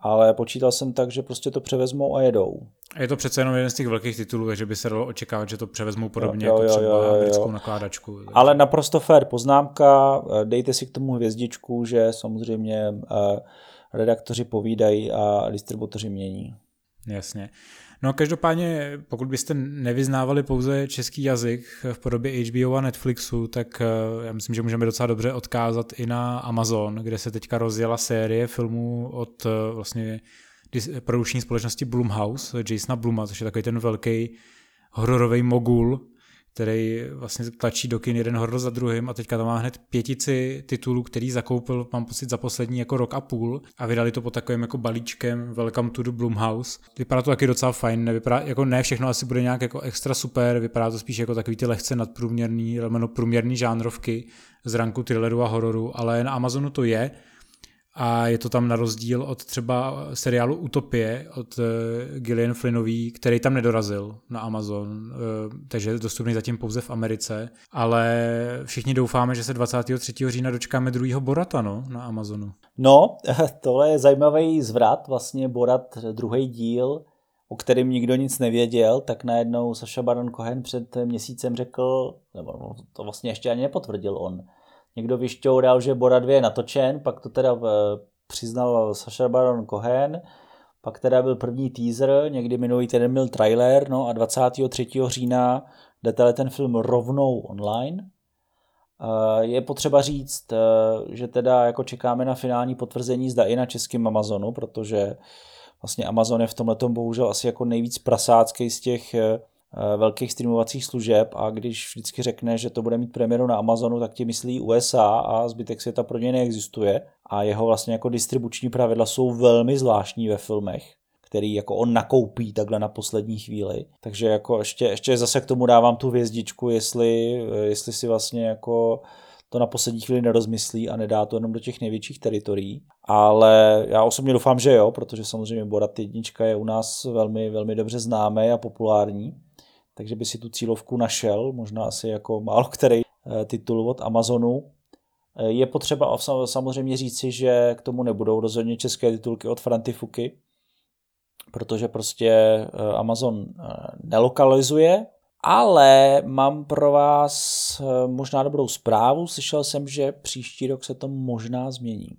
ale počítal jsem tak, že prostě to převezmou a jedou. Je to přece jenom jeden z těch velkých titulů, takže by se dalo očekávat, že to převezmou podobně jo, jo, jako třeba jo, jo, jo. britskou nakládačku. Takže... Ale naprosto fair poznámka, dejte si k tomu hvězdičku, že samozřejmě uh, redaktoři povídají a distributoři mění. Jasně. No každopádně, pokud byste nevyznávali pouze český jazyk v podobě HBO a Netflixu, tak eh, já myslím, že můžeme docela dobře odkázat i na Amazon, kde se teďka rozjela série filmů od eh, vlastně produkční společnosti Blumhouse, Jasona Bluma, což je takový ten velký hororový mogul, který vlastně tlačí do kin jeden horor za druhým a teďka tam má hned pětici titulů, který zakoupil, mám pocit, za poslední jako rok a půl a vydali to pod takovým jako balíčkem Welcome to the Blumhouse. Vypadá to taky docela fajn, nevypadá, jako ne všechno asi bude nějak jako extra super, vypadá to spíš jako takový ty lehce nadprůměrný, průměrný žánrovky z ranku thrilleru a hororu, ale na Amazonu to je a je to tam na rozdíl od třeba seriálu Utopie od uh, Gillian Flynnový, který tam nedorazil na Amazon, uh, takže je dostupný zatím pouze v Americe, ale všichni doufáme, že se 23. října dočkáme druhého Borata no, na Amazonu. No, <laughs> tohle je zajímavý zvrat, vlastně Borat druhý díl, o kterém nikdo nic nevěděl, tak najednou Saša Baron Cohen před měsícem řekl, nebo no, to vlastně ještě ani nepotvrdil on, někdo vyšťoural, že Bora 2 je natočen, pak to teda eh, přiznal Saša Baron Cohen, pak teda byl první teaser, někdy minulý týden byl trailer, no a 23. října jde ten film rovnou online. Eh, je potřeba říct, eh, že teda jako čekáme na finální potvrzení zda i na českém Amazonu, protože vlastně Amazon je v tomhle bohužel asi jako nejvíc prasácký z těch velkých streamovacích služeb a když vždycky řekne, že to bude mít premiéru na Amazonu, tak ti myslí USA a zbytek světa pro něj neexistuje a jeho vlastně jako distribuční pravidla jsou velmi zvláštní ve filmech který jako on nakoupí takhle na poslední chvíli. Takže jako ještě, ještě zase k tomu dávám tu hvězdičku, jestli, eh, jestli si vlastně jako to na poslední chvíli nerozmyslí a nedá to jenom do těch největších teritorií. Ale já osobně doufám, že jo, protože samozřejmě Borat jednička je u nás velmi, velmi dobře známé a populární takže by si tu cílovku našel, možná asi jako málo který eh, titul od Amazonu. Eh, je potřeba samozřejmě říci, že k tomu nebudou rozhodně české titulky od Frantifuky, protože prostě eh, Amazon nelokalizuje, ale mám pro vás možná dobrou zprávu. Slyšel jsem, že příští rok se to možná změní,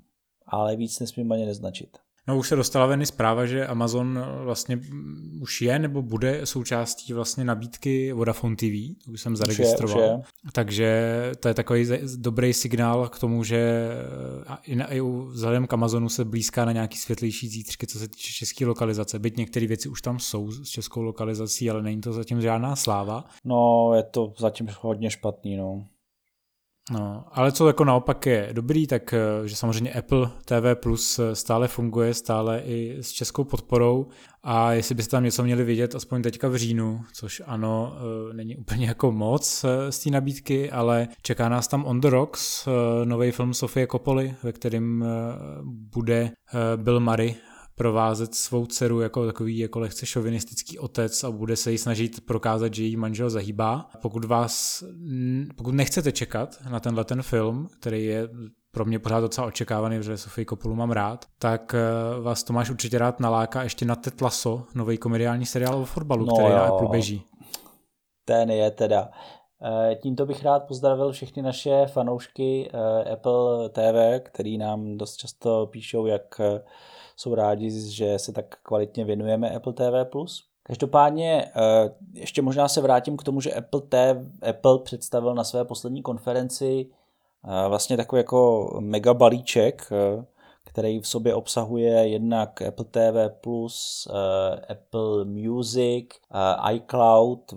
ale víc nesmím ani neznačit. No už se dostala ven zpráva, že Amazon vlastně už je nebo bude součástí vlastně nabídky Vodafone TV, to už jsem zaregistroval. Už je, už je. Takže to je takový dobrý signál k tomu, že i, na, i vzhledem k Amazonu se blízká na nějaký světlejší zítřky, co se týče české lokalizace. Byť některé věci už tam jsou s českou lokalizací, ale není to zatím žádná sláva. No, je to zatím hodně špatný, no. No, ale co jako naopak je dobrý, tak eh, že samozřejmě Apple TV Plus eh, stále funguje, stále i s českou podporou. A jestli byste tam něco měli vidět, aspoň teďka v říjnu, což ano, eh, není úplně jako moc z té nabídky, ale čeká nás tam On the Rocks, nový film Sofie Coppoli, ve kterém bude Bill Murray provázet svou dceru jako takový jako lehce šovinistický otec a bude se jí snažit prokázat, že její manžel zahýbá. Pokud vás, pokud nechcete čekat na tenhle ten film, který je pro mě pořád docela očekávaný, protože Sofii Kopulu mám rád, tak eh, vás Tomáš určitě rád naláká ještě na Ted Lasso, nový komediální seriál o fotbalu, no který jo. na Apple běží. Ten je teda. Eh, tímto bych rád pozdravil všechny naše fanoušky eh, Apple TV, který nám dost často píšou, jak jsou rádi, že se tak kvalitně věnujeme Apple TV+. Každopádně eh, ještě možná se vrátím k tomu, že Apple, TV, Apple představil na své poslední konferenci eh, vlastně takový jako mega balíček, eh, který v sobě obsahuje jednak Apple TV+, Apple Music, iCloud,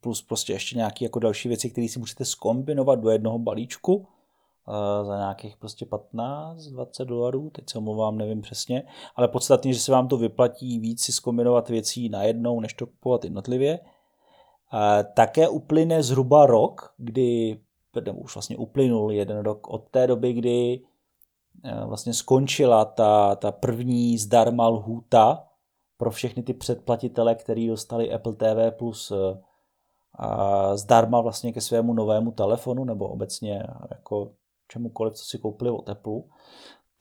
plus prostě ještě nějaké jako další věci, které si můžete skombinovat do jednoho balíčku za nějakých prostě 15-20 dolarů, teď se omlouvám, nevím přesně, ale podstatně, že se vám to vyplatí víc si zkombinovat věcí najednou, než to kupovat jednotlivě. Také uplyne zhruba rok, kdy, nebo už vlastně uplynul jeden rok od té doby, kdy vlastně skončila ta, ta první zdarma lhůta pro všechny ty předplatitele, kteří dostali Apple TV Plus zdarma vlastně ke svému novému telefonu, nebo obecně jako čemukoliv, co si koupili od Apple.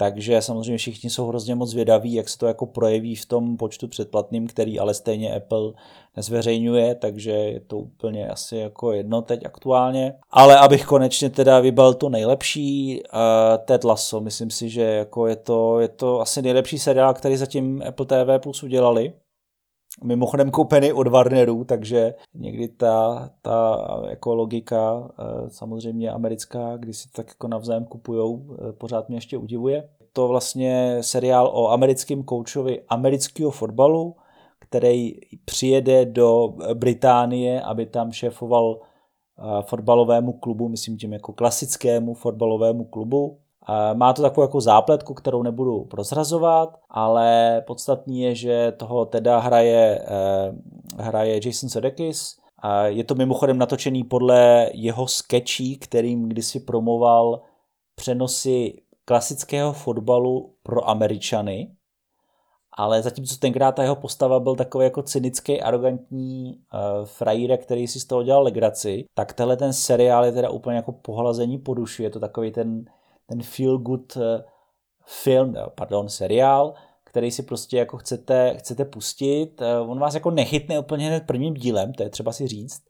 Takže samozřejmě všichni jsou hrozně moc vědaví, jak se to jako projeví v tom počtu předplatným, který ale stejně Apple nezveřejňuje, takže je to úplně asi jako jedno teď aktuálně. Ale abych konečně teda vybal to nejlepší, uh, Ted Lasso, myslím si, že jako je, to, je to asi nejlepší seriál, který zatím Apple TV Plus udělali mimochodem koupený od Warnerů, takže někdy ta, ta jako logika eh, samozřejmě americká, kdy si tak jako navzájem kupujou, eh, pořád mě ještě udivuje. To vlastně seriál o americkém koučovi amerického fotbalu, který přijede do Británie, aby tam šéfoval fotbalovému klubu, myslím tím jako klasickému fotbalovému klubu. Má to takovou jako zápletku, kterou nebudu prozrazovat, ale podstatný je, že toho teda hraje, eh, hraje Jason Sudeikis. Je to mimochodem natočený podle jeho sketchí, kterým kdysi promoval přenosy klasického fotbalu pro Američany, ale zatímco tenkrát ta jeho postava byl takový jako cynický, arrogantní uh, frajír, který si z toho dělal legraci, tak tenhle ten seriál je teda úplně jako pohlazení po duši, je to takový ten, ten feel good uh, film, eh, pardon, seriál, který si prostě jako chcete, chcete pustit. Uh, on vás jako nechytne úplně hned prvním dílem, to je třeba si říct,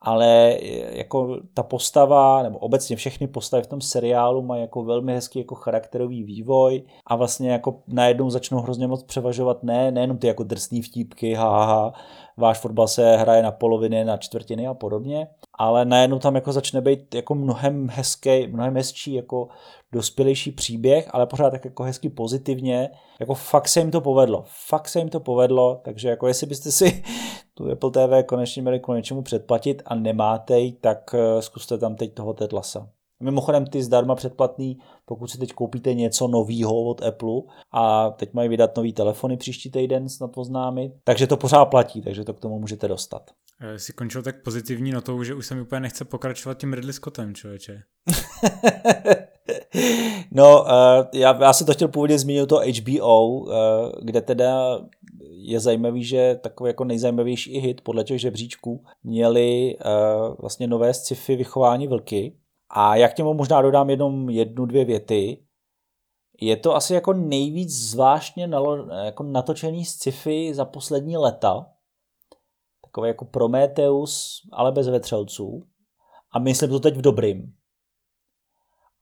ale jako ta postava, nebo obecně všechny postavy v tom seriálu mají jako velmi hezký jako charakterový vývoj a vlastně jako najednou začnou hrozně moc převažovat ne, nejenom ty jako drsný vtípky, ha, ha, ha, váš fotbal se hraje na poloviny, na čtvrtiny a podobně, ale najednou tam jako začne být jako mnohem hezký, mnohem hezčí jako dospělejší příběh, ale pořád tak jako hezky pozitivně, jako fakt se jim to povedlo, fakt se jim to povedlo, takže jako jestli byste si <laughs> tu Apple TV konečně měli k něčemu předplatit a nemáte ji, tak eh, zkuste tam teď toho Tetlasa. Mimochodem ty zdarma předplatný, pokud si teď koupíte něco novýho od Apple a teď mají vydat nový telefony příští týden, snad oznámit, takže to pořád platí, takže to k tomu můžete dostat. Jsi končil tak pozitivní notou, že už se mi úplně nechce pokračovat tím Ridley Scottem, člověče. <laughs> no, uh, já, já jsem to chtěl původně zmínit to HBO, eh, kde teda je zajímavý, že takový jako nejzajímavější hit podle těch žebříčků měli uh, vlastně nové sci-fi vychování vlky. A jak těmu možná dodám jenom jednu, dvě věty. Je to asi jako nejvíc zvláštně nalo, jako natočený sci-fi za poslední leta. Takový jako Prometheus, ale bez vetřelců. A myslím to teď v dobrým.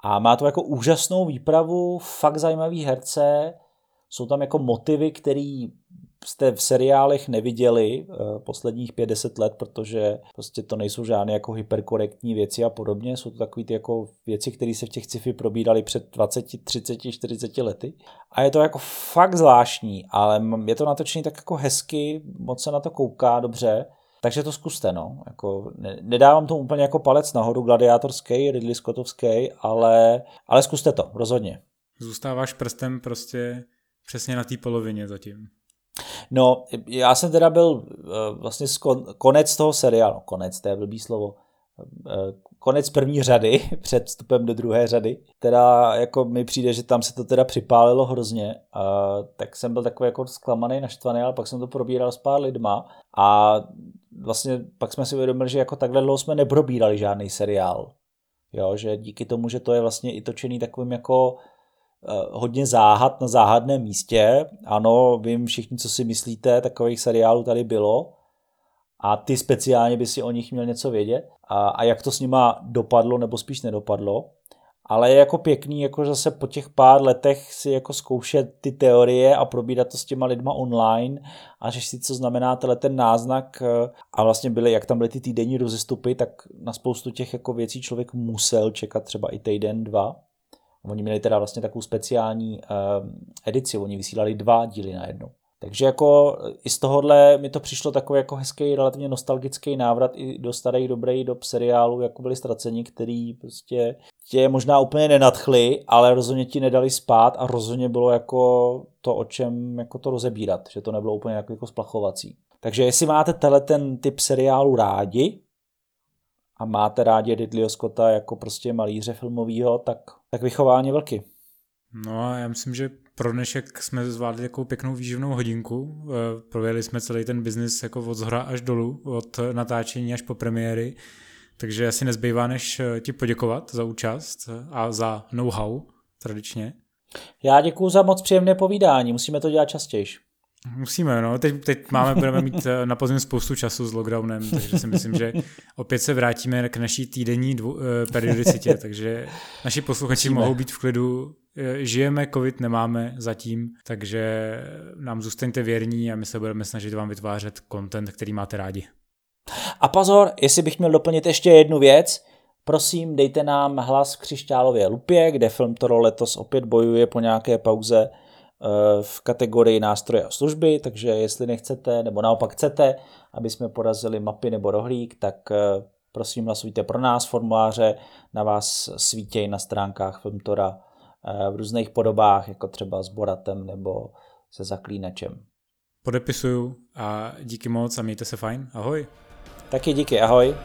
A má to jako úžasnou výpravu, fakt zajímavý herce, jsou tam jako motivy, které jste v seriálech neviděli uh, posledních 50 let, protože prostě to nejsou žádné jako hyperkorektní věci a podobně. Jsou to takové ty jako věci, které se v těch sci-fi probíraly před 20, 30, 40 lety. A je to jako fakt zvláštní, ale je to natočený tak jako hezky, moc se na to kouká dobře. Takže to zkuste, no. Jako, ne, nedávám to úplně jako palec nahoru gladiátorský, Ridley Scottovský, ale, ale zkuste to, rozhodně. Zůstáváš prstem prostě přesně na té polovině zatím. No, já jsem teda byl uh, vlastně konec toho seriálu, konec, to je blbý slovo, uh, konec první řady <laughs> před vstupem do druhé řady. Teda jako mi přijde, že tam se to teda připálilo hrozně, uh, tak jsem byl takový jako zklamaný, naštvaný, ale pak jsem to probíral s pár lidma a vlastně pak jsme si uvědomili, že jako takhle dlouho jsme neprobírali žádný seriál. Jo, že díky tomu, že to je vlastně i točený takovým jako Eh, hodně záhad na záhadném místě. Ano, vím všichni, co si myslíte, takových seriálů tady bylo a ty speciálně by si o nich měl něco vědět a, a jak to s nima dopadlo nebo spíš nedopadlo. Ale je jako pěkný, jako zase po těch pár letech si jako zkoušet ty teorie a probírat to s těma lidma online a řešit, co znamená tenhle ten náznak eh, a vlastně byly, jak tam byly ty týdenní rozestupy, tak na spoustu těch jako věcí člověk musel čekat třeba i týden, dva. Oni měli teda vlastně takovou speciální uh, edici, oni vysílali dva díly na jednu. Takže jako i z tohohle mi to přišlo takový jako hezký, relativně nostalgický návrat i do starých dobrých dob seriálu, jako byli ztraceni, který prostě tě možná úplně nenadchli, ale rozhodně ti nedali spát a rozhodně bylo jako to, o čem jako to rozebírat, že to nebylo úplně jako, jako splachovací. Takže jestli máte tenhle ten typ seriálu rádi, a máte rádi Ridleyho Scotta jako prostě malíře filmového, tak, tak vychování vlky. No a já myslím, že pro dnešek jsme zvládli takovou pěknou výživnou hodinku. Eh, prověli jsme celý ten biznis jako od zhora až dolů, od natáčení až po premiéry. Takže asi nezbývá, než eh, ti poděkovat za účast a za know-how tradičně. Já děkuji za moc příjemné povídání, musíme to dělat častěji. Musíme, no. Teď, teď máme, budeme mít eh, na podzim spoustu času s lockdownem, takže si myslím, že opět se vrátíme k naší týdenní dvou, uh, periodicitě, takže naši posluchači Musíme. mohou být v klidu. Eh, žijeme, covid nemáme zatím, takže nám zůstaňte věrní a my se budeme snažit vám vytvářet content, který máte rádi. A pozor, jestli bych měl doplnit ještě jednu věc, prosím dejte nám hlas v Křišťálově lupě, kde film Toro letos opět bojuje po nějaké pauze v kategorii nástroje a služby, takže jestli nechcete, nebo naopak chcete, aby jsme porazili mapy nebo rohlík, tak prosím hlasujte pro nás, formuláře na vás svítějí na stránkách Filmtora v různých podobách, jako třeba s Boratem nebo se zaklínačem. Podepisuju a díky moc a mějte se fajn. Ahoj. Taky díky, ahoj.